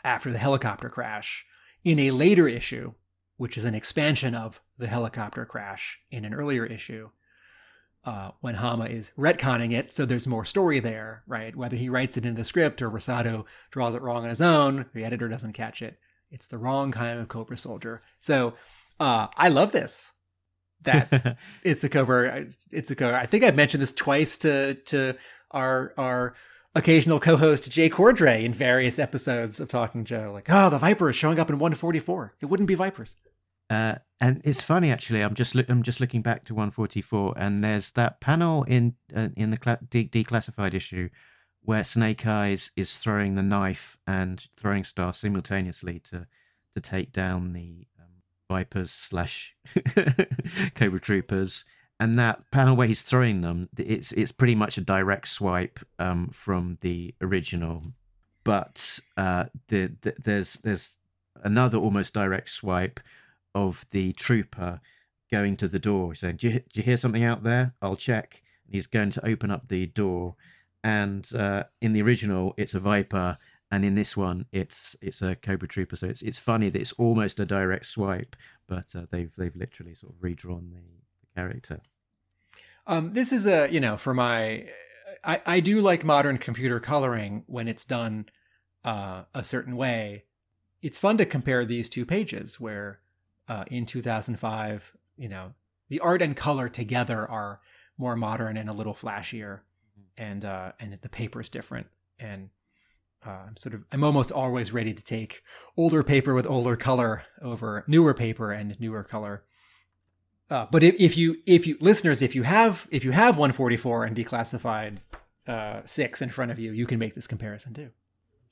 after the helicopter crash in a later issue, which is an expansion of the helicopter crash in an earlier issue, uh, when Hama is retconning it, so there's more story there, right? Whether he writes it in the script or Rosado draws it wrong on his own, the editor doesn't catch it. It's the wrong kind of Cobra soldier. So uh, I love this. That it's a Cobra. It's a Cobra. I think I've mentioned this twice to to our our occasional co-host Jay Cordray in various episodes of Talking Joe. Like, oh, the Viper is showing up in 144. It wouldn't be Vipers. Uh, and it's funny actually. I'm just loo- I'm just looking back to 144, and there's that panel in uh, in the de- declassified issue where Snake Eyes is throwing the knife and throwing Star simultaneously to to take down the um, Vipers slash <laughs> Cobra Troopers. And that panel where he's throwing them, it's it's pretty much a direct swipe um, from the original, but uh, the, the there's there's another almost direct swipe of the trooper going to the door saying do you, do you hear something out there i'll check and he's going to open up the door and uh, in the original it's a viper and in this one, it's it's a Cobra Trooper. So it's it's funny that it's almost a direct swipe, but uh, they've they've literally sort of redrawn the, the character. Um, this is a you know for my I, I do like modern computer coloring when it's done uh, a certain way. It's fun to compare these two pages where uh, in 2005, you know, the art and color together are more modern and a little flashier, and uh, and the paper is different. And uh, I'm sort of I'm almost always ready to take older paper with older color over newer paper and newer color. Uh, but if, if you if you listeners if you have if you have 144 and declassified uh, six in front of you, you can make this comparison too.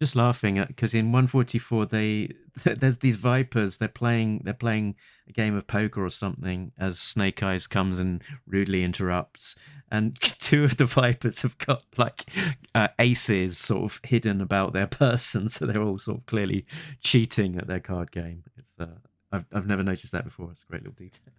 Just laughing because in 144 they <laughs> there's these vipers. They're playing they're playing a game of poker or something as Snake Eyes comes and rudely interrupts. And <laughs> two of the vipers have got like uh, aces sort of hidden about their <laughs> person, so they're all sort of clearly cheating at their card game. It's uh, I've I've never noticed that before. It's a great little detail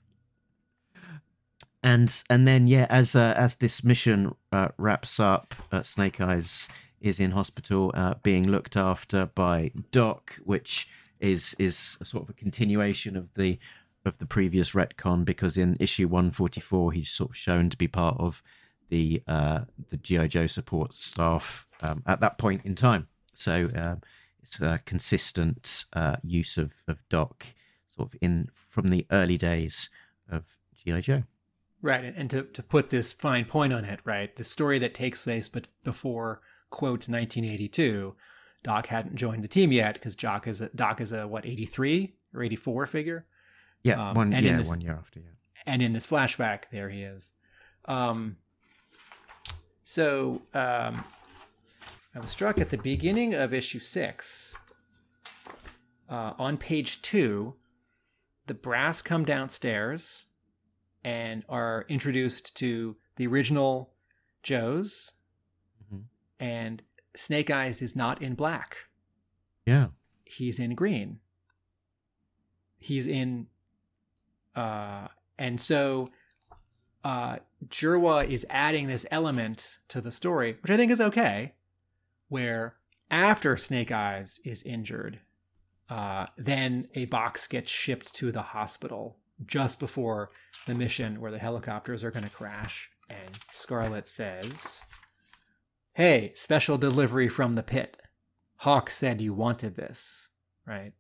and and then yeah, as uh, as this mission uh, wraps up, uh, Snake Eyes is in hospital, uh, being looked after by Doc, which is is a sort of a continuation of the of the previous retcon because in issue 144 he's sort of shown to be part of the uh, the GI Joe support staff um, at that point in time. So uh, it's a consistent uh, use of of Doc sort of in from the early days of GI Joe. Right, and to to put this fine point on it, right, the story that takes place but before quote 1982, Doc hadn't joined the team yet because Doc is a Doc is a what 83 or 84 figure. Yeah, um, one yeah, this, one year after. Yeah, and in this flashback, there he is. Um, so um, I was struck at the beginning of issue six. Uh, on page two, the brass come downstairs and are introduced to the original Joes, mm-hmm. and Snake Eyes is not in black. Yeah, he's in green. He's in, uh, and so uh, Jerwa is adding this element to the story, which I think is okay. Where after Snake Eyes is injured, uh, then a box gets shipped to the hospital just before the mission where the helicopters are going to crash. And Scarlet says, Hey, special delivery from the pit. Hawk said you wanted this, right?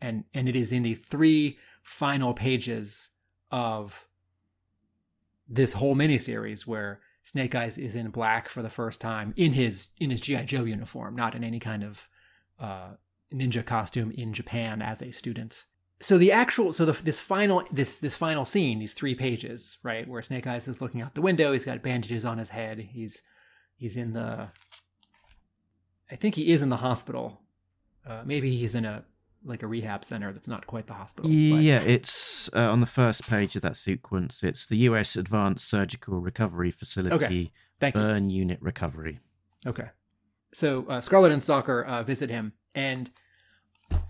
And and it is in the three final pages of this whole miniseries where Snake Eyes is in black for the first time in his in his GI Joe uniform, not in any kind of uh, ninja costume in Japan as a student so the actual so the, this final this this final scene these three pages right where snake eyes is looking out the window he's got bandages on his head he's he's in the i think he is in the hospital uh, maybe he's in a like a rehab center that's not quite the hospital yeah but. it's uh, on the first page of that sequence it's the us advanced surgical recovery facility okay. Thank burn you. unit recovery okay so uh, scarlet and stalker uh, visit him and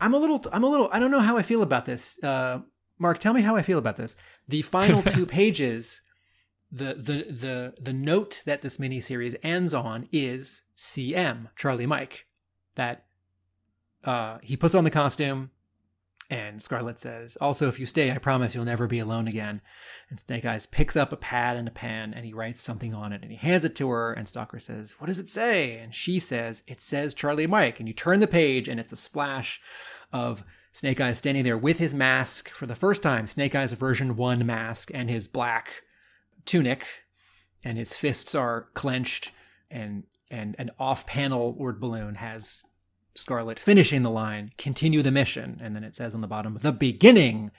I'm a little. I'm a little. I don't know how I feel about this. Uh, Mark, tell me how I feel about this. The final two <laughs> pages, the the the the note that this miniseries ends on is CM Charlie Mike. That uh, he puts on the costume, and Scarlet says, "Also, if you stay, I promise you'll never be alone again." And Snake Eyes picks up a pad and a pen, and he writes something on it, and he hands it to her. And Stalker says, "What does it say?" And she says, "It says Charlie Mike." And you turn the page, and it's a splash of Snake Eyes standing there with his mask for the first time, Snake Eyes version one mask, and his black tunic, and his fists are clenched, and and an off-panel word balloon has Scarlet finishing the line, continue the mission, and then it says on the bottom, the beginning.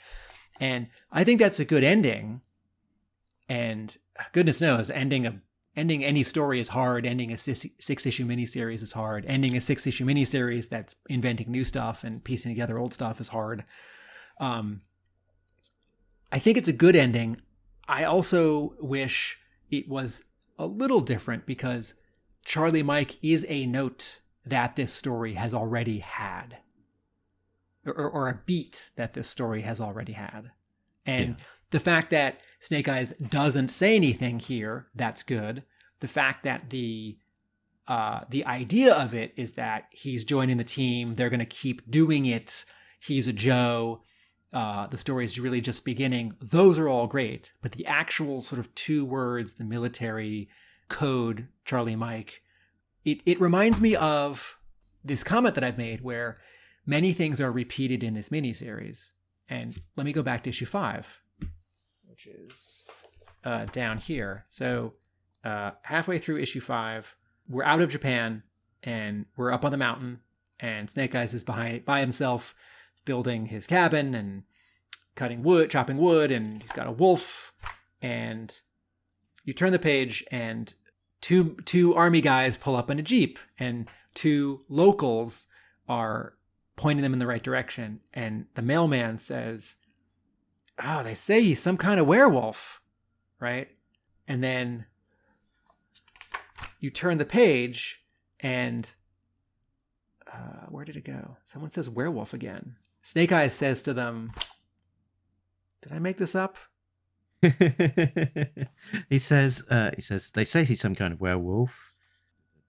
And I think that's a good ending. And goodness knows, ending a ending any story is hard. Ending a six, issue miniseries is hard. Ending a six issue miniseries that's inventing new stuff and piecing together old stuff is hard. Um, I think it's a good ending. I also wish it was a little different because Charlie Mike is a note that this story has already had, or, or a beat that this story has already had. And yeah. the fact that Snake Eyes doesn't say anything here, that's good the fact that the uh, the idea of it is that he's joining the team. They're going to keep doing it. He's a Joe. Uh, the story is really just beginning. Those are all great, but the actual sort of two words, the military code, Charlie Mike, it it reminds me of this comment that I've made where many things are repeated in this miniseries. And let me go back to issue five, which is uh, down here. So uh, halfway through issue five, we're out of Japan and we're up on the mountain, and Snake Eyes is behind by himself, building his cabin and cutting wood, chopping wood, and he's got a wolf. And you turn the page, and two two army guys pull up in a jeep, and two locals are pointing them in the right direction. And the mailman says, "Oh, they say he's some kind of werewolf, right?" And then you turn the page and uh, where did it go? Someone says werewolf again. Snake Eyes says to them, "Did I make this up?" He says, uh, he says, they say he's some kind of werewolf.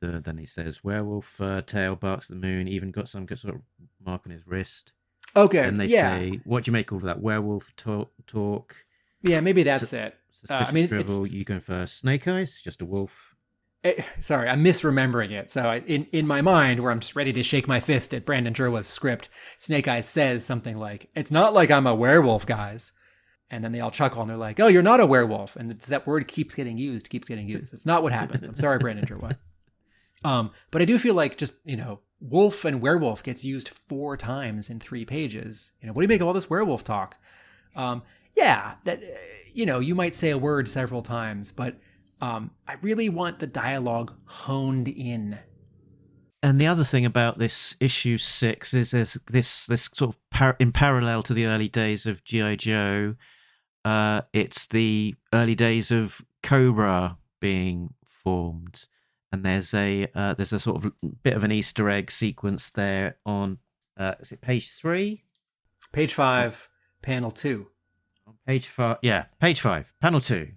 Uh, then he says, werewolf uh, tail barks the moon, even got some sort of mark on his wrist. Okay. And they yeah. say, what do you make of that werewolf talk? talk yeah, maybe that's it. suspicious I mean, drivel. it's- You going first. Snake eyes, just a wolf. Eh, sorry, I'm misremembering it. So I, in in my mind, where I'm just ready to shake my fist at Brandon Jerwa's script, Snake Eyes says something like, "It's not like I'm a werewolf, guys." And then they all chuckle and they're like, "Oh, you're not a werewolf." And that word keeps getting used, keeps getting used. It's not what happens. I'm sorry, Brandon Jerwa. <laughs> Um, but I do feel like just you know, wolf and werewolf gets used four times in three pages. You know, what do you make of all this werewolf talk? Um, yeah, that uh, you know, you might say a word several times, but um, I really want the dialogue honed in. And the other thing about this issue six is there's this this sort of par- in parallel to the early days of GI Joe, uh, it's the early days of Cobra being formed, and there's a uh, there's a sort of bit of an Easter egg sequence there on uh, is it page three? Page five, panel two. On page five, yeah, page five, panel two.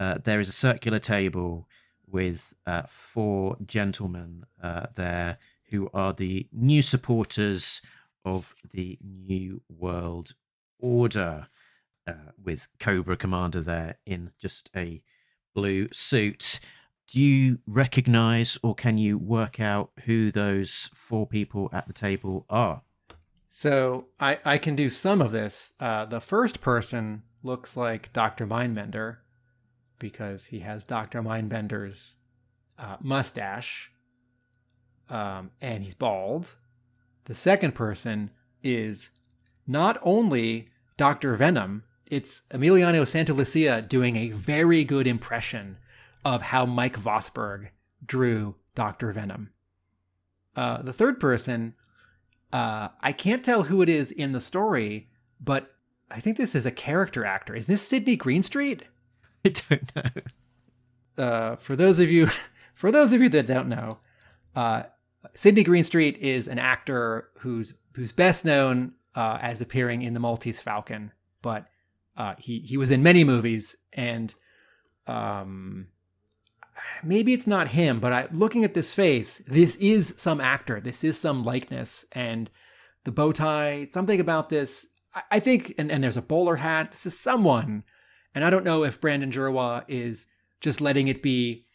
Uh, there is a circular table with uh, four gentlemen uh, there who are the new supporters of the New World Order, uh, with Cobra Commander there in just a blue suit. Do you recognize or can you work out who those four people at the table are? So I, I can do some of this. Uh, the first person looks like Dr. Mindbender because he has Dr. Mindbender's uh, mustache um, and he's bald. The second person is not only Dr. Venom, it's Emiliano Santalucia doing a very good impression of how Mike Vosburg drew Dr. Venom. Uh, the third person uh, I can't tell who it is in the story, but I think this is a character actor. Is this Sidney Greenstreet? <laughs> I don't know. Uh, for those of you, <laughs> for those of you that don't know, uh, Sidney Greenstreet is an actor who's who's best known uh, as appearing in the Maltese Falcon, but uh, he he was in many movies, and um, maybe it's not him, but I, looking at this face, this is some actor. This is some likeness, and the bow tie, something about this. I, I think, and, and there's a bowler hat. This is someone, and I don't know if Brandon Jerwa is just letting it be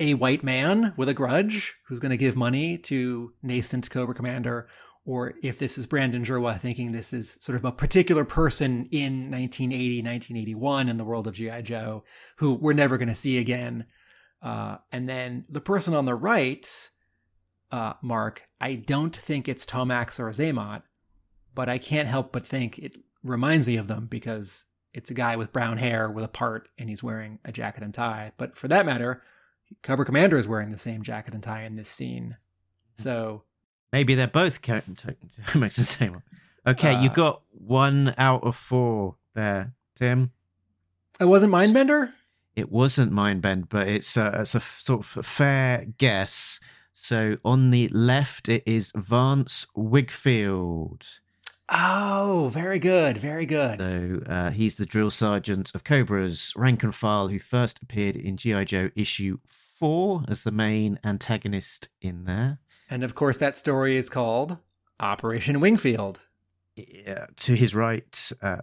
a white man with a grudge who's going to give money to nascent Cobra Commander, or if this is Brandon Jerwa thinking this is sort of a particular person in 1980, 1981 in the world of G.I. Joe who we're never going to see again. Uh, and then the person on the right, uh, Mark, I don't think it's Tomax or Xamot, but I can't help but think it reminds me of them because it's a guy with brown hair with a part and he's wearing a jacket and tie. But for that matter, Cobra Commander is wearing the same jacket and tie in this scene. So Maybe they're both ca- <laughs> t- <laughs> makes the same one. Okay, you Uh, got one out of four there, Tim. it wasn't Mindbender? It wasn't Mindbend, but it's a, it's a f- sort of a fair guess. So on the left, it is Vance Wingfield. Oh, very good. Very good. So uh, he's the drill sergeant of Cobra's rank and file who first appeared in G.I. Joe issue Four as the main antagonist in there. And of course, that story is called Operation Wingfield. Yeah, to his right, uh,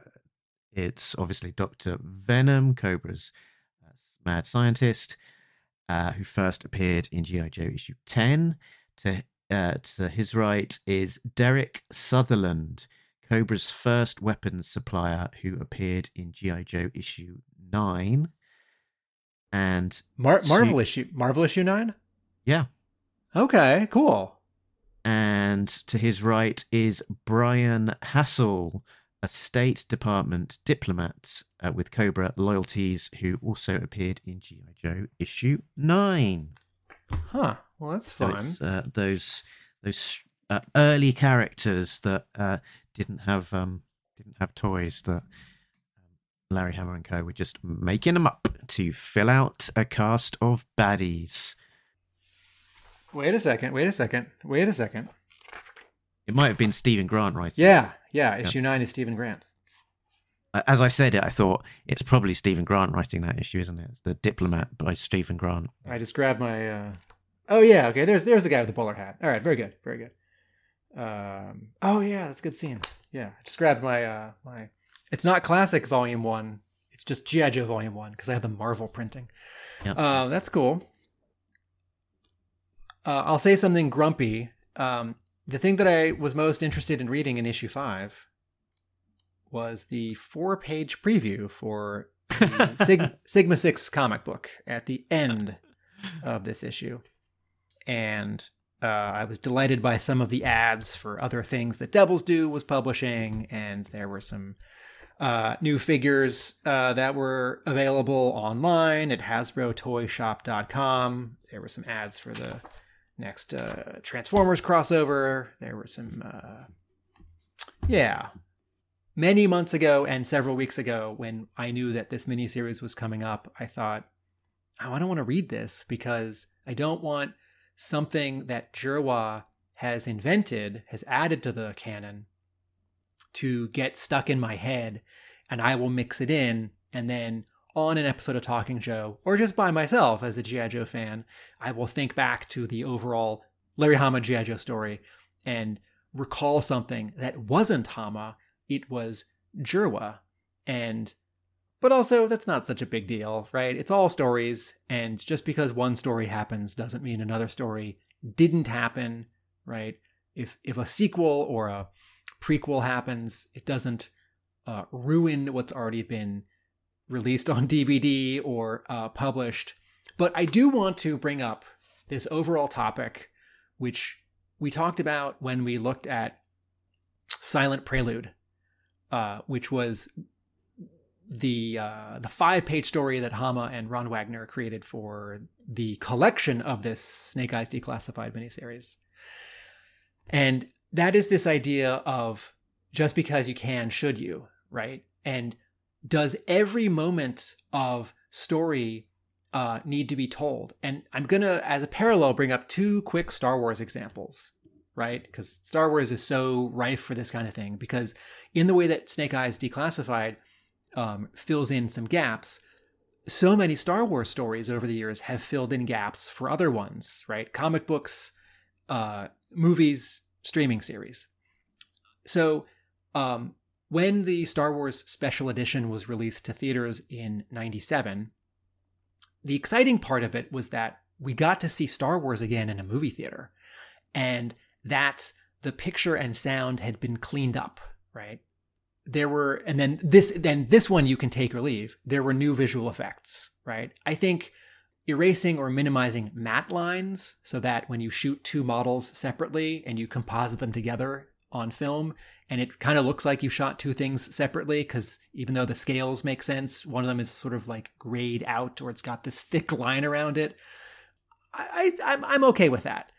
it's obviously Dr. Venom, Cobra's uh, mad scientist, uh, who first appeared in G.I. Joe issue 10. To, uh, to his right is Derek Sutherland, Cobra's first weapons supplier, who appeared in G.I. Joe issue 9. And Mar- to- Marvel issue Marvel issue 9? yeah, Okay, cool. and to his right is Brian Hassel, a State Department diplomat uh, with Cobra loyalties, who also appeared in GI Joe issue nine. Huh. Well, that's So fun. it's uh, those those uh, early characters that uh, didn't have um, didn't have toys that. um, Larry Hama and Co. were just making them up to fill out a cast of baddies. Wait a second. Wait a second. Wait a second. It might have been Steven Grant writing. Yeah, yeah. Issue 9 is Steven Grant. As I said it, I thought it's probably Steven Grant writing that issue, isn't it? It's the Diplomat by Steven Grant. I just grabbed my. Uh... Oh yeah, okay. There's there's the guy with the bowler hat. All right, very good, very good. Um, oh yeah, that's a good scene. Yeah, I just grabbed my uh, my. It's not classic volume one. It's just GI Joe volume one because I have the Marvel printing. Yep. Uh, that's cool. Uh, I'll say something grumpy. Um, the thing that I was most interested in reading in issue five was the four-page preview for the <laughs> Sig- Sigma Six comic book at the end <laughs> of this issue, and uh, I was delighted by some of the ads for other things that Devil's Due was publishing, and there were some uh, new figures uh, that were available online at HasbroToyShop.com. There were some ads for the next uh, Transformers crossover. There were some, uh, yeah, many months ago and several weeks ago when I knew that this miniseries was coming up. I thought, oh, I don't want to read this because I don't want something that Jerwa has invented, has added to the canon, to get stuck in my head, and I will mix it in, and then on an episode of Talking Joe, or just by myself as a G.I. Joe fan, I will think back to the overall Larry Hama G.I. Joe story and recall something that wasn't Hama, it was Jerwa. And but also that's not such a big deal, right? It's all stories, and just because one story happens doesn't mean another story didn't happen, right? If if a sequel or a prequel happens, it doesn't uh, ruin what's already been released on <laughs> DVD or uh, published. But I do want to bring up this overall topic, which we talked about when we looked at Silent Prelude, uh, which was the uh, the five page story that Hama and Ron Wagner created for the collection of this Snake Eyes Declassified miniseries. And that is this idea of just because you can, should you, right? And does every moment of story uh, need to be told? And I'm gonna, as a parallel, bring up two quick Star Wars examples, right? Because Star Wars is so rife for this kind of thing. Because in the way that Snake Eyes Declassified um, fills in some gaps, so many Star Wars stories over the years have filled in gaps for other ones, right? Comic books, uh, movies, streaming series. So, um, when the Star Wars Special Edition was released to theaters in 97, the exciting part of it was that we got to see Star Wars again in a movie theater and that the picture and sound had been cleaned up, right? There were, and then this, then this one you can take or leave. There were new visual effects, right? I think erasing or minimizing matte lines so that when you shoot two models separately and you composite them together on film and it kind of looks like you shot two things separately because even though the scales make sense one of them is sort of like grayed out or it's got this thick line around it. I, I I'm, I'm okay with that.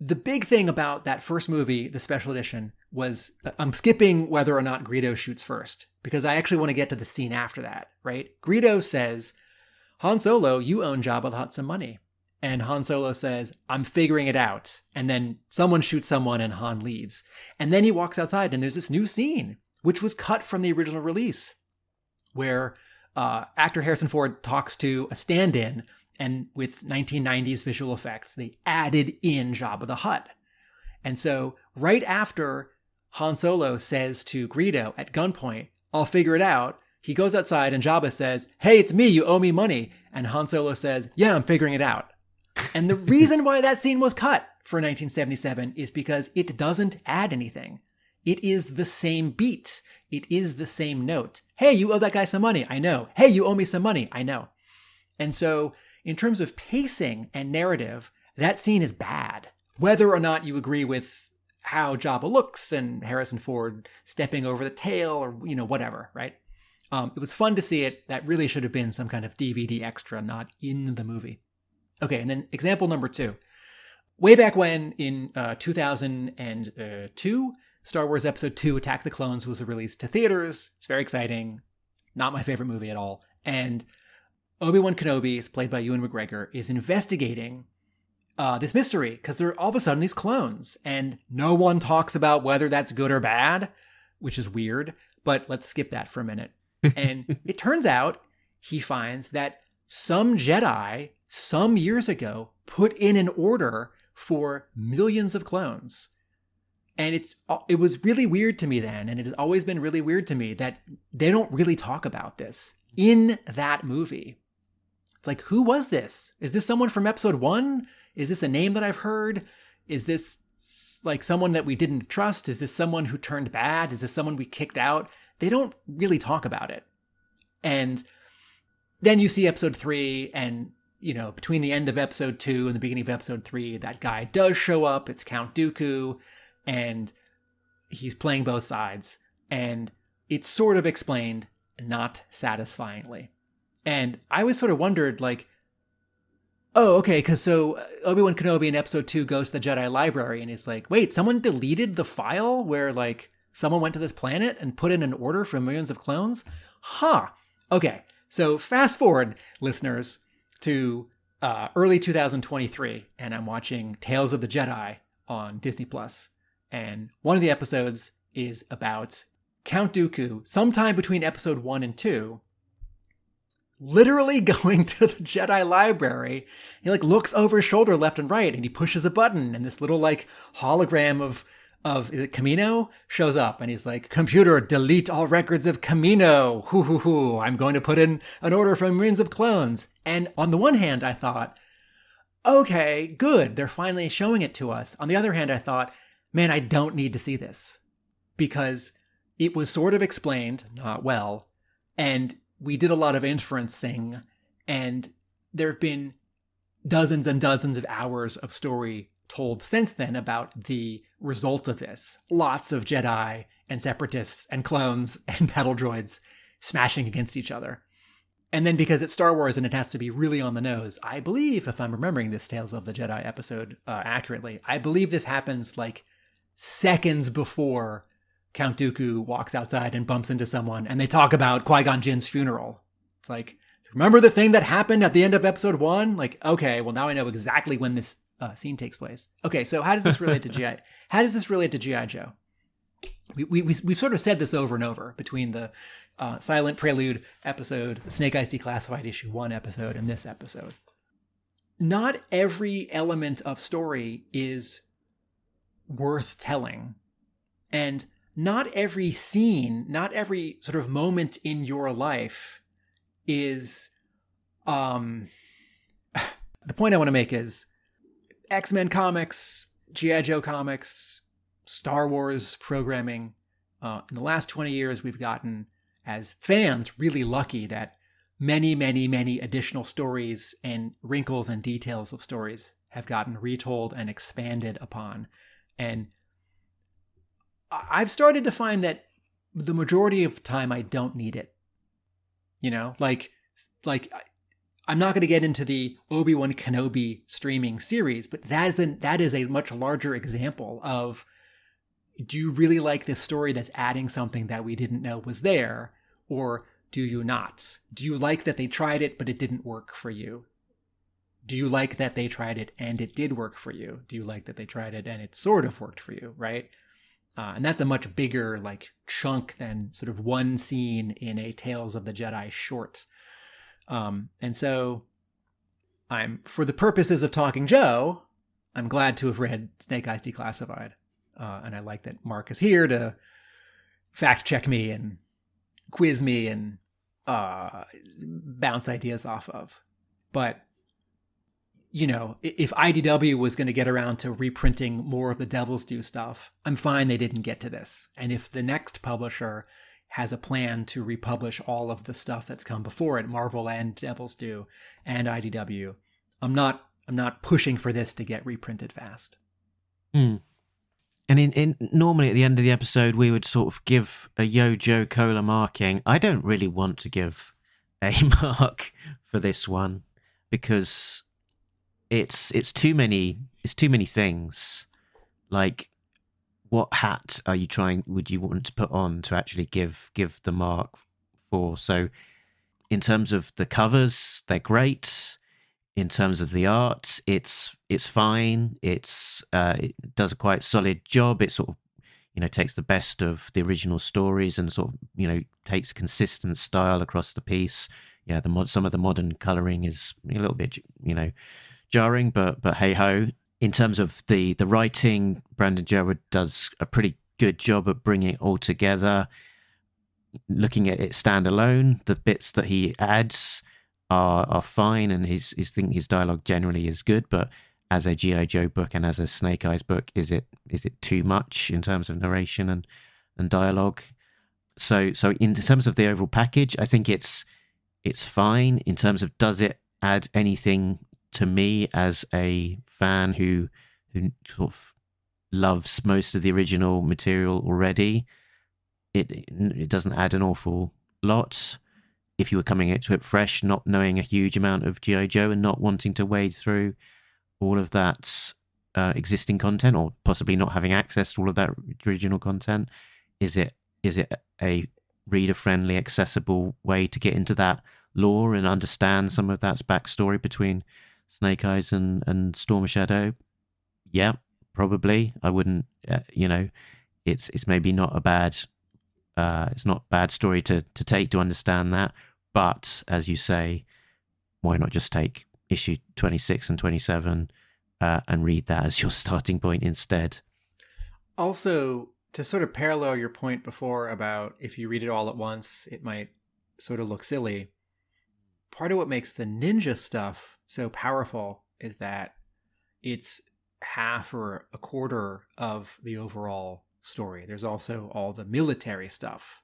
The big thing about that first movie the special edition was uh, i'm skipping whether or not greedo shoots first because i actually want to get to the scene after that right? Greedo says Han Solo, you own Jabba the Hutt some money. And Han Solo says, I'm figuring it out. And then someone shoots someone and Han leaves. And then he walks outside and there's this new scene, which was cut from the original release, where uh, actor Harrison Ford talks to a stand in And with 1990s visual effects, they added in Jabba the Hutt. And so, right after Han Solo says to Greedo at gunpoint, I'll figure it out, he goes outside and Jabba says, Hey, it's me, you owe me money. And Han Solo says, Yeah, I'm figuring it out. And the reason why that scene was cut for 1977 is because it doesn't add anything. It is the same beat. It is the same note. Hey, you owe that guy some money. I know. Hey, you owe me some money. I know. And so, in terms of pacing and narrative, that scene is bad. Whether or not you agree with how Jabba looks and Harrison Ford stepping over the tail or, you know, whatever, right? Um, it was fun to see it. That really should have been some kind of DVD extra, not in the movie. Okay, and then example number two. Way back when in uh, 2002, Star Wars Episode 2 Attack the Clones was released to theaters. It's very exciting. Not my favorite movie at all. And Obi Wan Kenobi, is played by Ewan McGregor, is investigating uh, this mystery because there are all of a sudden these clones, and no one talks about whether that's good or bad, which is weird. But let's skip that for a minute. <laughs> and it turns out he finds that some Jedi some years ago put in an order for millions of clones. And it's uh, it was really weird to me then, and it has always been really weird to me that they don't really talk about this in that movie. It's like, who was this? Is this someone from episode one? Is this a name that I've heard? Is this like someone that we didn't trust? Is this someone who turned bad? Is this someone we kicked out? They don't really talk about it. And then you see episode three, and you know, between the end of episode two and the beginning of episode three, that guy does show up. It's Count Dooku, and he's playing both sides. And it's sort of explained, not satisfyingly. And I always sort of wondered, like, oh, okay, because so uh, Obi Wan Kenobi in episode two goes to the Jedi Library, and he's like, wait, someone deleted the file where, like, someone went to this planet and put in an order for millions of clones? Huh. Okay, so fast forward, listeners to uh, early 2023, and I'm watching Tales of the Jedi on Disney Plus, and one of the episodes is about Count Dooku. Sometime between episode one and two, literally <laughs> going to the Jedi library. He like looks over his shoulder left and right, and he pushes a button, and this little like hologram of of Kamino shows up and he's like, Computer, delete all records of Kamino. Hoo hoo hoo. I'm going to put in an order from millions of clones. And on the one hand, I thought, okay, good. They're finally showing it to us. On the other hand, I thought, man, I don't need to see this because it was sort of explained, not well, and we did a lot of inferencing, and there have been dozens and dozens of hours of story told since then about the result of this. Lots of Jedi and separatists and clones <laughs> and battle droids smashing against each other. And then because it's Star Wars and it has to be really on the nose, I believe, if I'm remembering this Tales of the Jedi episode uh, accurately, I believe this happens like seconds before Count Dooku walks outside and bumps into someone and they talk about Qui Gon Jinn's funeral. It's like, remember the thing that happened at the end of episode one? Like, okay, well, now I know exactly when this uh, scene takes place. Okay, so how does this relate to GI? <laughs> How does this relate to GI Joe? We, we, we, we've sort of said this over and over between the uh, Silent Prelude episode, the Snake Eyes Declassified issue one episode, and this episode. Not every element of story is worth telling. And not every scene, not every sort of moment in your life is um <sighs> the point I want to make is X Men comics, G.I. Joe comics, Star Wars programming. Uh, in the last 20 years, we've gotten, as fans, really lucky that many, many, many additional stories and wrinkles and details of stories have gotten retold and expanded upon. And I've started to find that the majority of time I don't need it. You know, like like I'm not going to get into the Obi Wan Kenobi streaming series, but that is an, that is a much larger example of do you really like this story that's adding something that we didn't know was there, or do you not? Do you like that they tried it but it didn't work for you? Do you like that they tried it and it did work for you? Do you like that they tried it and it sort of worked for you, right? Uh, and that's a much bigger like chunk than sort of one scene in a Tales of the Jedi short um, and so I'm for the purposes of talking Joe, I'm glad to have read Snake Eyes Declassified, uh, and I like that Mark is here to fact check me and quiz me and uh, bounce ideas off of. But you know, if IDW was going to get around to reprinting more of the Devil's Due stuff, I'm fine they didn't get to this. And if the next publisher has a plan to republish all of the stuff that's come before it, Marvel and Devil's Due and IDW, I'm not I'm not pushing for this to get reprinted fast. Hmm. And in, in normally at the end of the episode, we would sort of give a Yo Joe Cola marking. I don't really want to give a <laughs> mark for this one because it's it's too many it's too many things. Like, what hat are you trying? Would you want to put on to actually give give the mark for? So, in terms of the covers, they're great. In terms of the art, it's it's fine. It's uh, it does a quite solid job. It sort of you know takes the best of the original stories and sort of you know takes consistent style across the piece. Yeah, the mod, some of the modern coloring is a little bit you know jarring, but but hey ho. In terms of the the writing, Brandon Jerwa does a pretty good job at bringing it all together. Looking at it standalone, the bits that he adds are are fine, and his his his dialogue generally is good. But as a GI Joe book and as a Snake Eyes book, is it is it too much in terms of narration and and dialogue? So so in terms of the overall package, I think it's it's fine. In terms of does it add anything to me as a fan who who sort of loves most of the original material already, it it doesn't add an awful lot. If you were coming into it fresh, not knowing a huge amount of GI Joe and not wanting to wade through all of that uh, existing content, or possibly not having access to all of that original content, is it is it a reader friendly, accessible way to get into that lore and understand some of that backstory between Snake Eyes and and Storm Shadow? Yeah, probably. I wouldn't. Uh, you know, it's it's maybe not a bad. Uh, it's not bad story to to take to understand that. But as you say, why not just take issue twenty six and twenty seven uh, and read that as your <laughs> starting point instead? Also, to sort of parallel your point before about if you read it all at once, it might sort of look silly. Part of what makes the ninja stuff so powerful is that it's half or a quarter of the overall story. There's also all the military stuff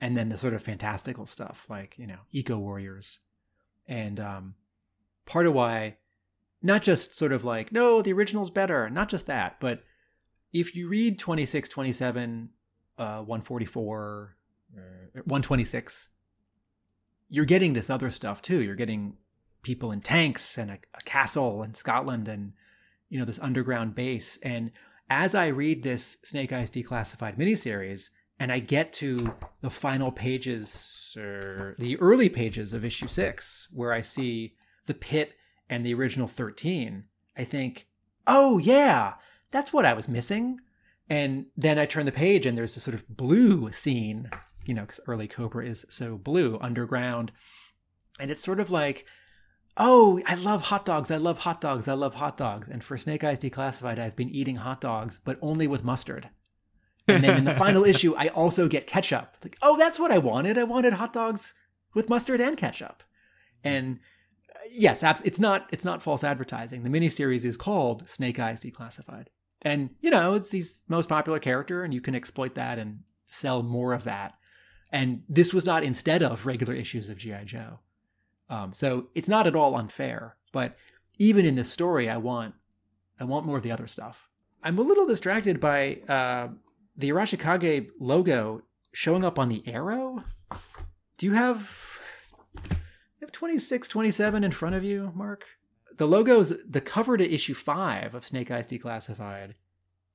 and then the sort of fantastical stuff like, you know, eco warriors. And um, part of why, not just sort of like, no, the original's better, not just that, but if you read 26, 27, uh, 144, uh, 126, you're getting this other stuff too. You're getting people in tanks and a, a castle in Scotland and you know this underground base. And as I read this Snake Eyes Declassified miniseries, and I get to the final pages or the early pages of issue six, where I see the pit and the original 13, I think, oh, yeah, that's what I was missing. And then I turn the page and there's a sort of blue scene, you know, because early Cobra is so blue, underground. And it's sort of like oh, I love hot dogs. I love hot dogs. I love hot dogs. And for Snake Eyes Declassified, I've been eating hot dogs, but only with mustard. And then in the final <laughs> issue, I also get ketchup. Like, oh, that's what I wanted. I wanted hot dogs with mustard and ketchup. And uh, yes, it's not it's not false advertising. The miniseries is called Snake Eyes Declassified. And you know, it's his most popular character, and you can exploit that and sell more of that. And this was not instead of regular issues of G.I. Joe. Um, so it's not at all unfair, but even in this story, I want I want more of the other stuff. I'm a little distracted by uh, the Arashikage logo showing up on the arrow. Do you have you have 26, 27 in front of you, Mark? The logo's the cover to issue five of Snake Eyes Declassified.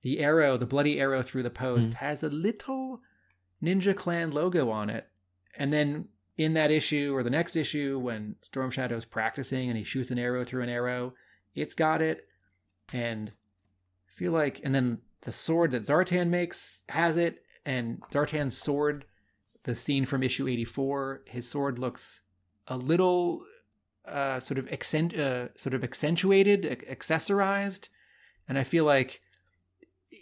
The arrow, the bloody arrow through the post, mm. has a little Ninja Clan logo on it. And then in that issue or the next issue when Storm Shadow's practicing and he shoots an arrow through an arrow, it's got it. And I feel like, and then the sword that Zartan makes has it. And Zartan's sword, the scene from issue 84, his sword looks a little uh, sort of accent, uh, sort of accentuated, ac- accessorized, and I feel like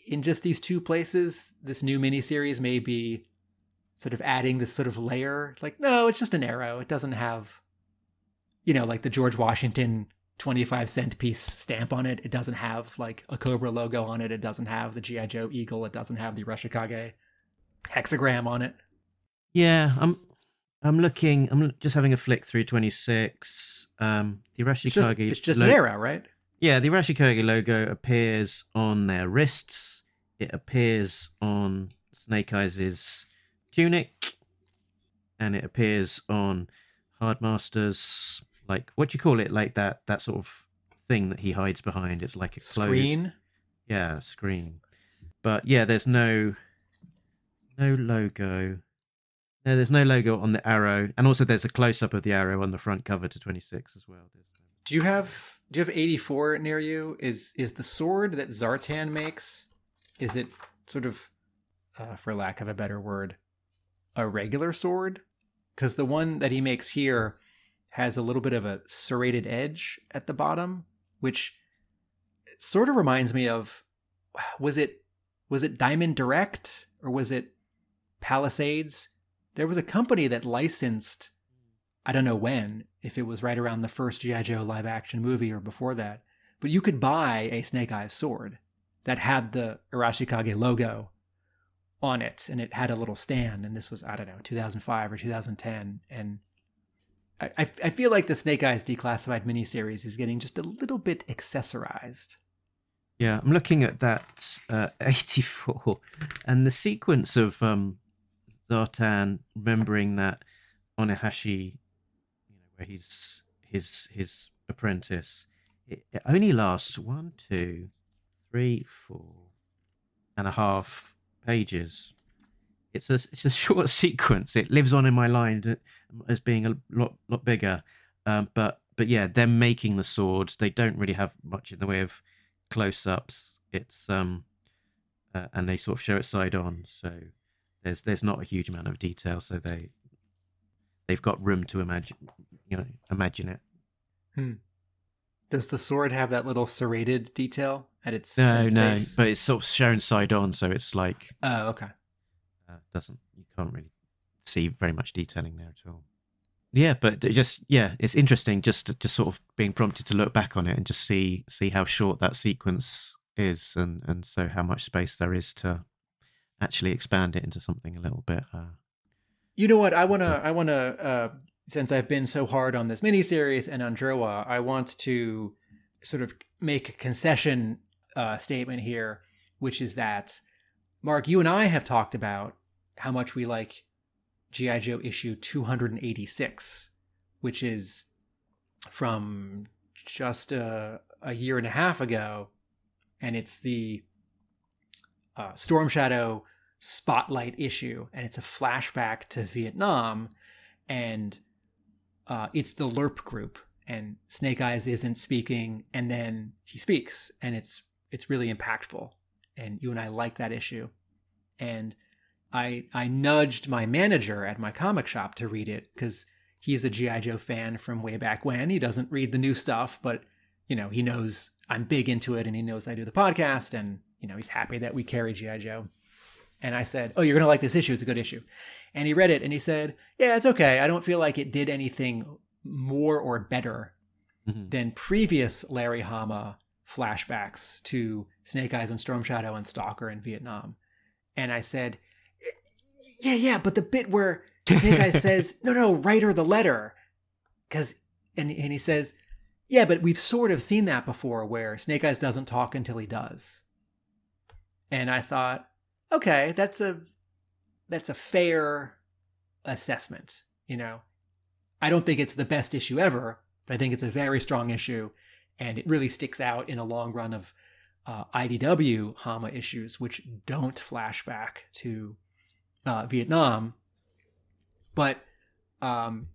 in just these two places, this new miniseries may be sort of adding this sort of layer. Like, no, it's just an arrow. It doesn't have, you know, like the George Washington 25 cent piece stamp on it. It doesn't have like a Cobra logo on it. It doesn't have the G.I. Joe eagle. It doesn't have the Arashikage hexagram on it. Yeah, I'm. I'm looking. I'm just having a flick through 26. Um, the It's just, it's just lo- an arrow, right? Yeah, the Arashikage logo appears on their wrists. It appears on Snake Eyes' tunic, and it appears on Hard Master's like what do you call it? Like that that sort of thing that he hides behind. It's like a Screen. yeah screen. But yeah, there's no no logo. No, there's no logo on the arrow, and also there's a close up of the arrow on the front cover to 26 as well. Do you have do you have 84 near you? Is is the sword that Zartan makes is it sort of uh, for lack of a better word a regular sword? Cuz the one that he makes here has a little bit of a serrated edge at the bottom, which sort of reminds me of was it was it Diamond Direct or was it Palisades? There was a company that licensed I don't know when, if it was right around the first G.I. Joe live action movie or before that, but you could buy a Snake Eyes sword that had the Arashikage logo on it and it had a little stand. And this was, I don't know, 2005 or 2010. And I, I, I feel like the Snake Eyes declassified miniseries is getting just a little bit accessorized. Yeah, I'm looking at that uh, <laughs> 84 and the sequence of um, Zartan remembering that Onehashi, you know, where he's his his apprentice. It, it only lasts one, two, three, four and a half pages. It's a it's a <laughs> short sequence. It lives on in my mind as being a lot lot bigger. Um, but but yeah, them making the swords, they don't really have much in the way of close-ups. It's um, uh, and they sort of show it side on, so there's there's not a huge amount of detail. So they they've got room to imagine, you know, imagine it. Does the sword have that little serrated detail at its, at No, its no, base? but it's sort of shown side on, so it's like Oh, okay. uh, doesn't you can't really see very much detailing there at all. Yeah, but just yeah, it's interesting just to, just sort of being prompted to look back on it and just see see how short that sequence is, and and so how much space there is to actually expand it into something a little bit. Uh, You know what? I wanna, I wanna, uh, since I've been so hard on this miniseries and on Jerwa, I want to sort of make a concession uh, statement here, which is that Mark, you and I have talked about how much we like GI Joe issue 286, which is from just a, a year and a half ago, and it's the uh, Storm Shadow spotlight issue, and it's a flashback to Vietnam, and uh, it's the LRRP group, and Snake Eyes isn't speaking, and then he speaks, and it's it's really impactful, and you and I like that issue, and I I nudged my manager at my comic shop to read it because he's a GI Joe fan from way back when. He doesn't read the new stuff, but you know he knows I'm big into it, and he knows I do the podcast, and you know he's happy that we carry GI Joe. And I said, "Oh, you're gonna like this issue. It's a good issue." And he read it, and he said, "Yeah, it's okay. I don't feel like it did anything more or better mhm. than previous Larry Hama flashbacks to Snake Eyes and Storm Shadow and Stalker in Vietnam." And I said, "Yeah, yeah, but the bit where Snake Eyes <laughs> says, "No, no, write her the letter," because and and he says, "Yeah, but we've sort of seen that before, where Snake Eyes doesn't talk until he does." And I thought, okay, that's a that's a fair assessment. You know, I don't think it's the best issue ever, but I think it's a very strong issue, and it really sticks out in a long run of uh, IDW Hama issues, which don't flash back to uh, Vietnam. But, um,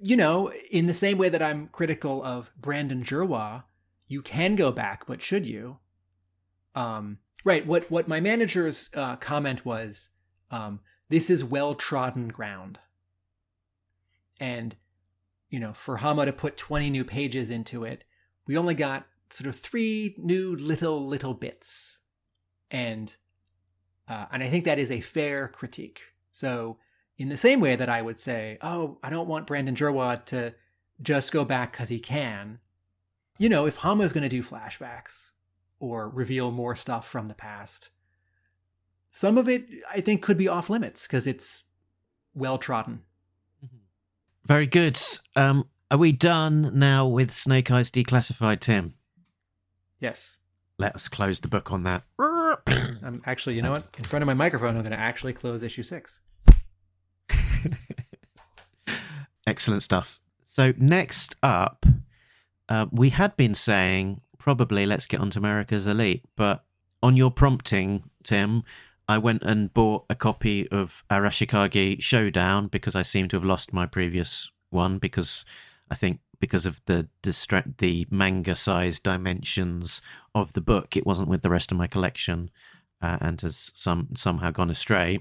you know, in the same way that I'm critical of Brandon Jerwa, you can go back, but should you? Um, right. What what my manager's uh, comment was, um, this is well trodden ground, and you know, for Hama to put 20 new pages into it, we only got sort of three new little, little bits. And, uh, and I think that is a fair critique. So, in the same way that I would say, oh, I don't want Brandon Jerwa to just go back because he can. You know, if Hama is going to do flashbacks or reveal more stuff from the past, some of it I think could be off limits because it's well trodden. Very good. Um, are we done now with Snake Eyes Declassified, Tim? Yes. Let us close the book on that. <clears throat> I'm actually, you know what? In front of my microphone, I'm going to actually close issue six. <laughs> Excellent stuff. So next up, uh, we had been saying probably let's get on to America's Elite, but on your prompting, Tim, I went and bought a copy of Arashikage Showdown because I seem to have lost my previous one because I think because of the distract the manga size dimensions of the book, it wasn't with the rest of my collection uh, and has some somehow gone astray.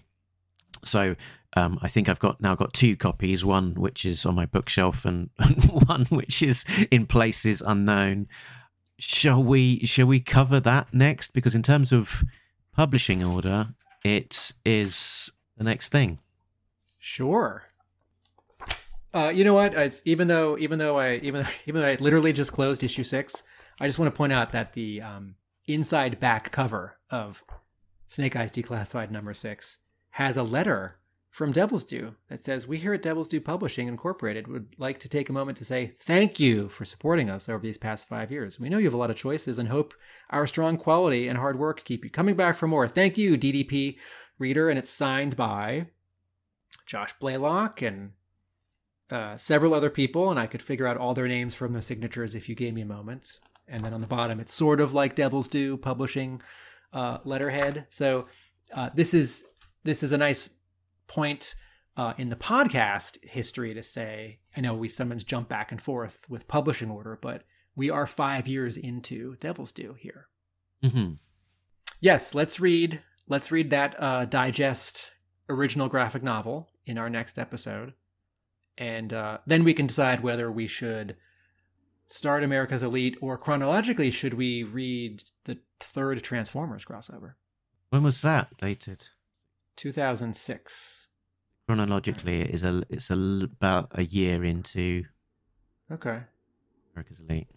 So um, I think I've got now got two copies, one which is on my bookshelf and <laughs> one which is in places unknown. Shall we shall we cover that next? Because in terms of publishing order, it is the next thing. Sure. Uh, you know what? It's, even though even though I even <laughs> even though I literally just closed issue six, I just want to point out that the um, inside back cover of Snake Eyes Declassified number six has a letter from Devil's Due that says, We here at Devil's Due Publishing Incorporated would like to take a moment to say thank you for supporting us over these past five years. We know you have a lot of choices and hope our strong quality and hard work keep you coming back for more. Thank you, DDP reader. And it's signed by Josh Blaylock and uh, several other people. And I could figure out all their names from the signatures if you gave me a moment. And then on the bottom, it's sort of like Devil's Due Publishing uh, letterhead. So uh, this is this is a nice point uh, in the podcast history to say, I know we sometimes jump back and forth with publishing order, but we are five years into Devil's Due here. Mm-hmm. Yes, let's read. Let's read that uh, digest original graphic novel in our next episode, and uh, then we can decide whether we should start America's Elite or chronologically should we read the third Transformers crossover. When was that dated? 2006. Chronologically, it is a it's a, about a year into Okay. America's Elite.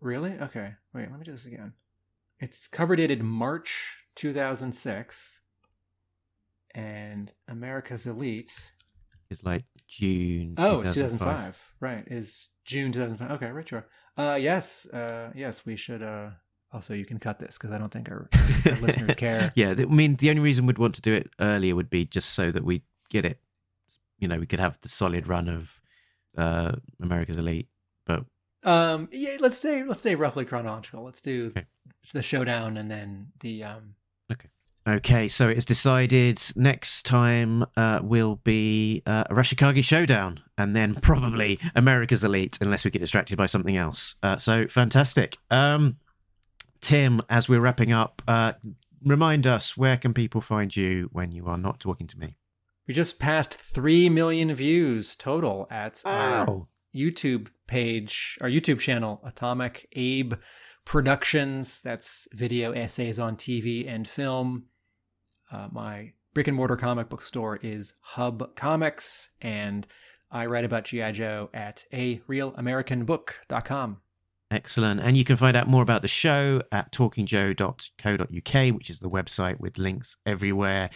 Really? Okay. Wait, let me do this again. It's cover dated March 2006. And America's Elite. is like June. Oh, 2005. 2005. Right. Is June 2005. Okay, right, sure. Uh, yes. Uh, yes, we should. Uh, also, you can cut this because I don't think our, <laughs> our listeners care. <laughs> Yeah, I mean, the only reason we'd want to do it earlier would be just so that we get it. You know, we could have the solid run of uh, America's Elite, but Um, yeah, let's stay. Let's stay roughly chronological. Let's do Okay. the showdown and then the um. Okay, so it's decided next time uh, will be uh, Arashikage Showdown and then probably America's Elite, unless we get distracted by something else. Uh, so fantastic. Um, Tim, as we're wrapping up, uh, remind us where can people find you when you are not talking to me? We just passed three million views total at our YouTube page, our YouTube channel, Atomic Abe Productions. That's video essays on TV and film. Uh, my brick and mortar comic book store is Hub Comics, and I write about G.I. Joe at a. Excellent. And you can find out more about the show at talkingjoe.co.uk, which is the website with links everywhere.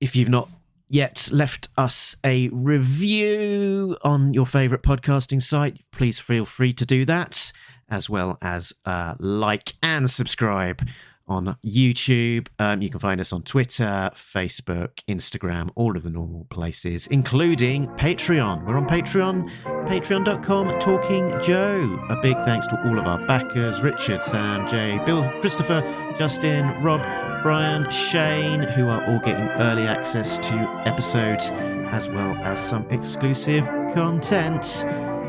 If you've not yet left us a review on your favorite podcasting site, please feel free to do that, as well as uh, like and subscribe on YouTube. Um, you can find us on Twitter, Facebook, Instagram, all of the normal places, including Patreon. We're on Patreon, patreon.com, Talking Joe. A big thanks to all of our backers Richard, Sam, Jay, Bill, Christopher, Justin, Rob, Brian, Shane, who are all getting early access to episodes as well as some exclusive content.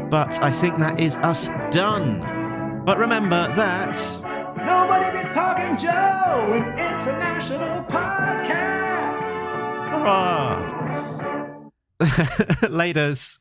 But I think that is us done. But remember that. Nobody Be Talking Joe, an international podcast. Hurrah! <laughs> Laters.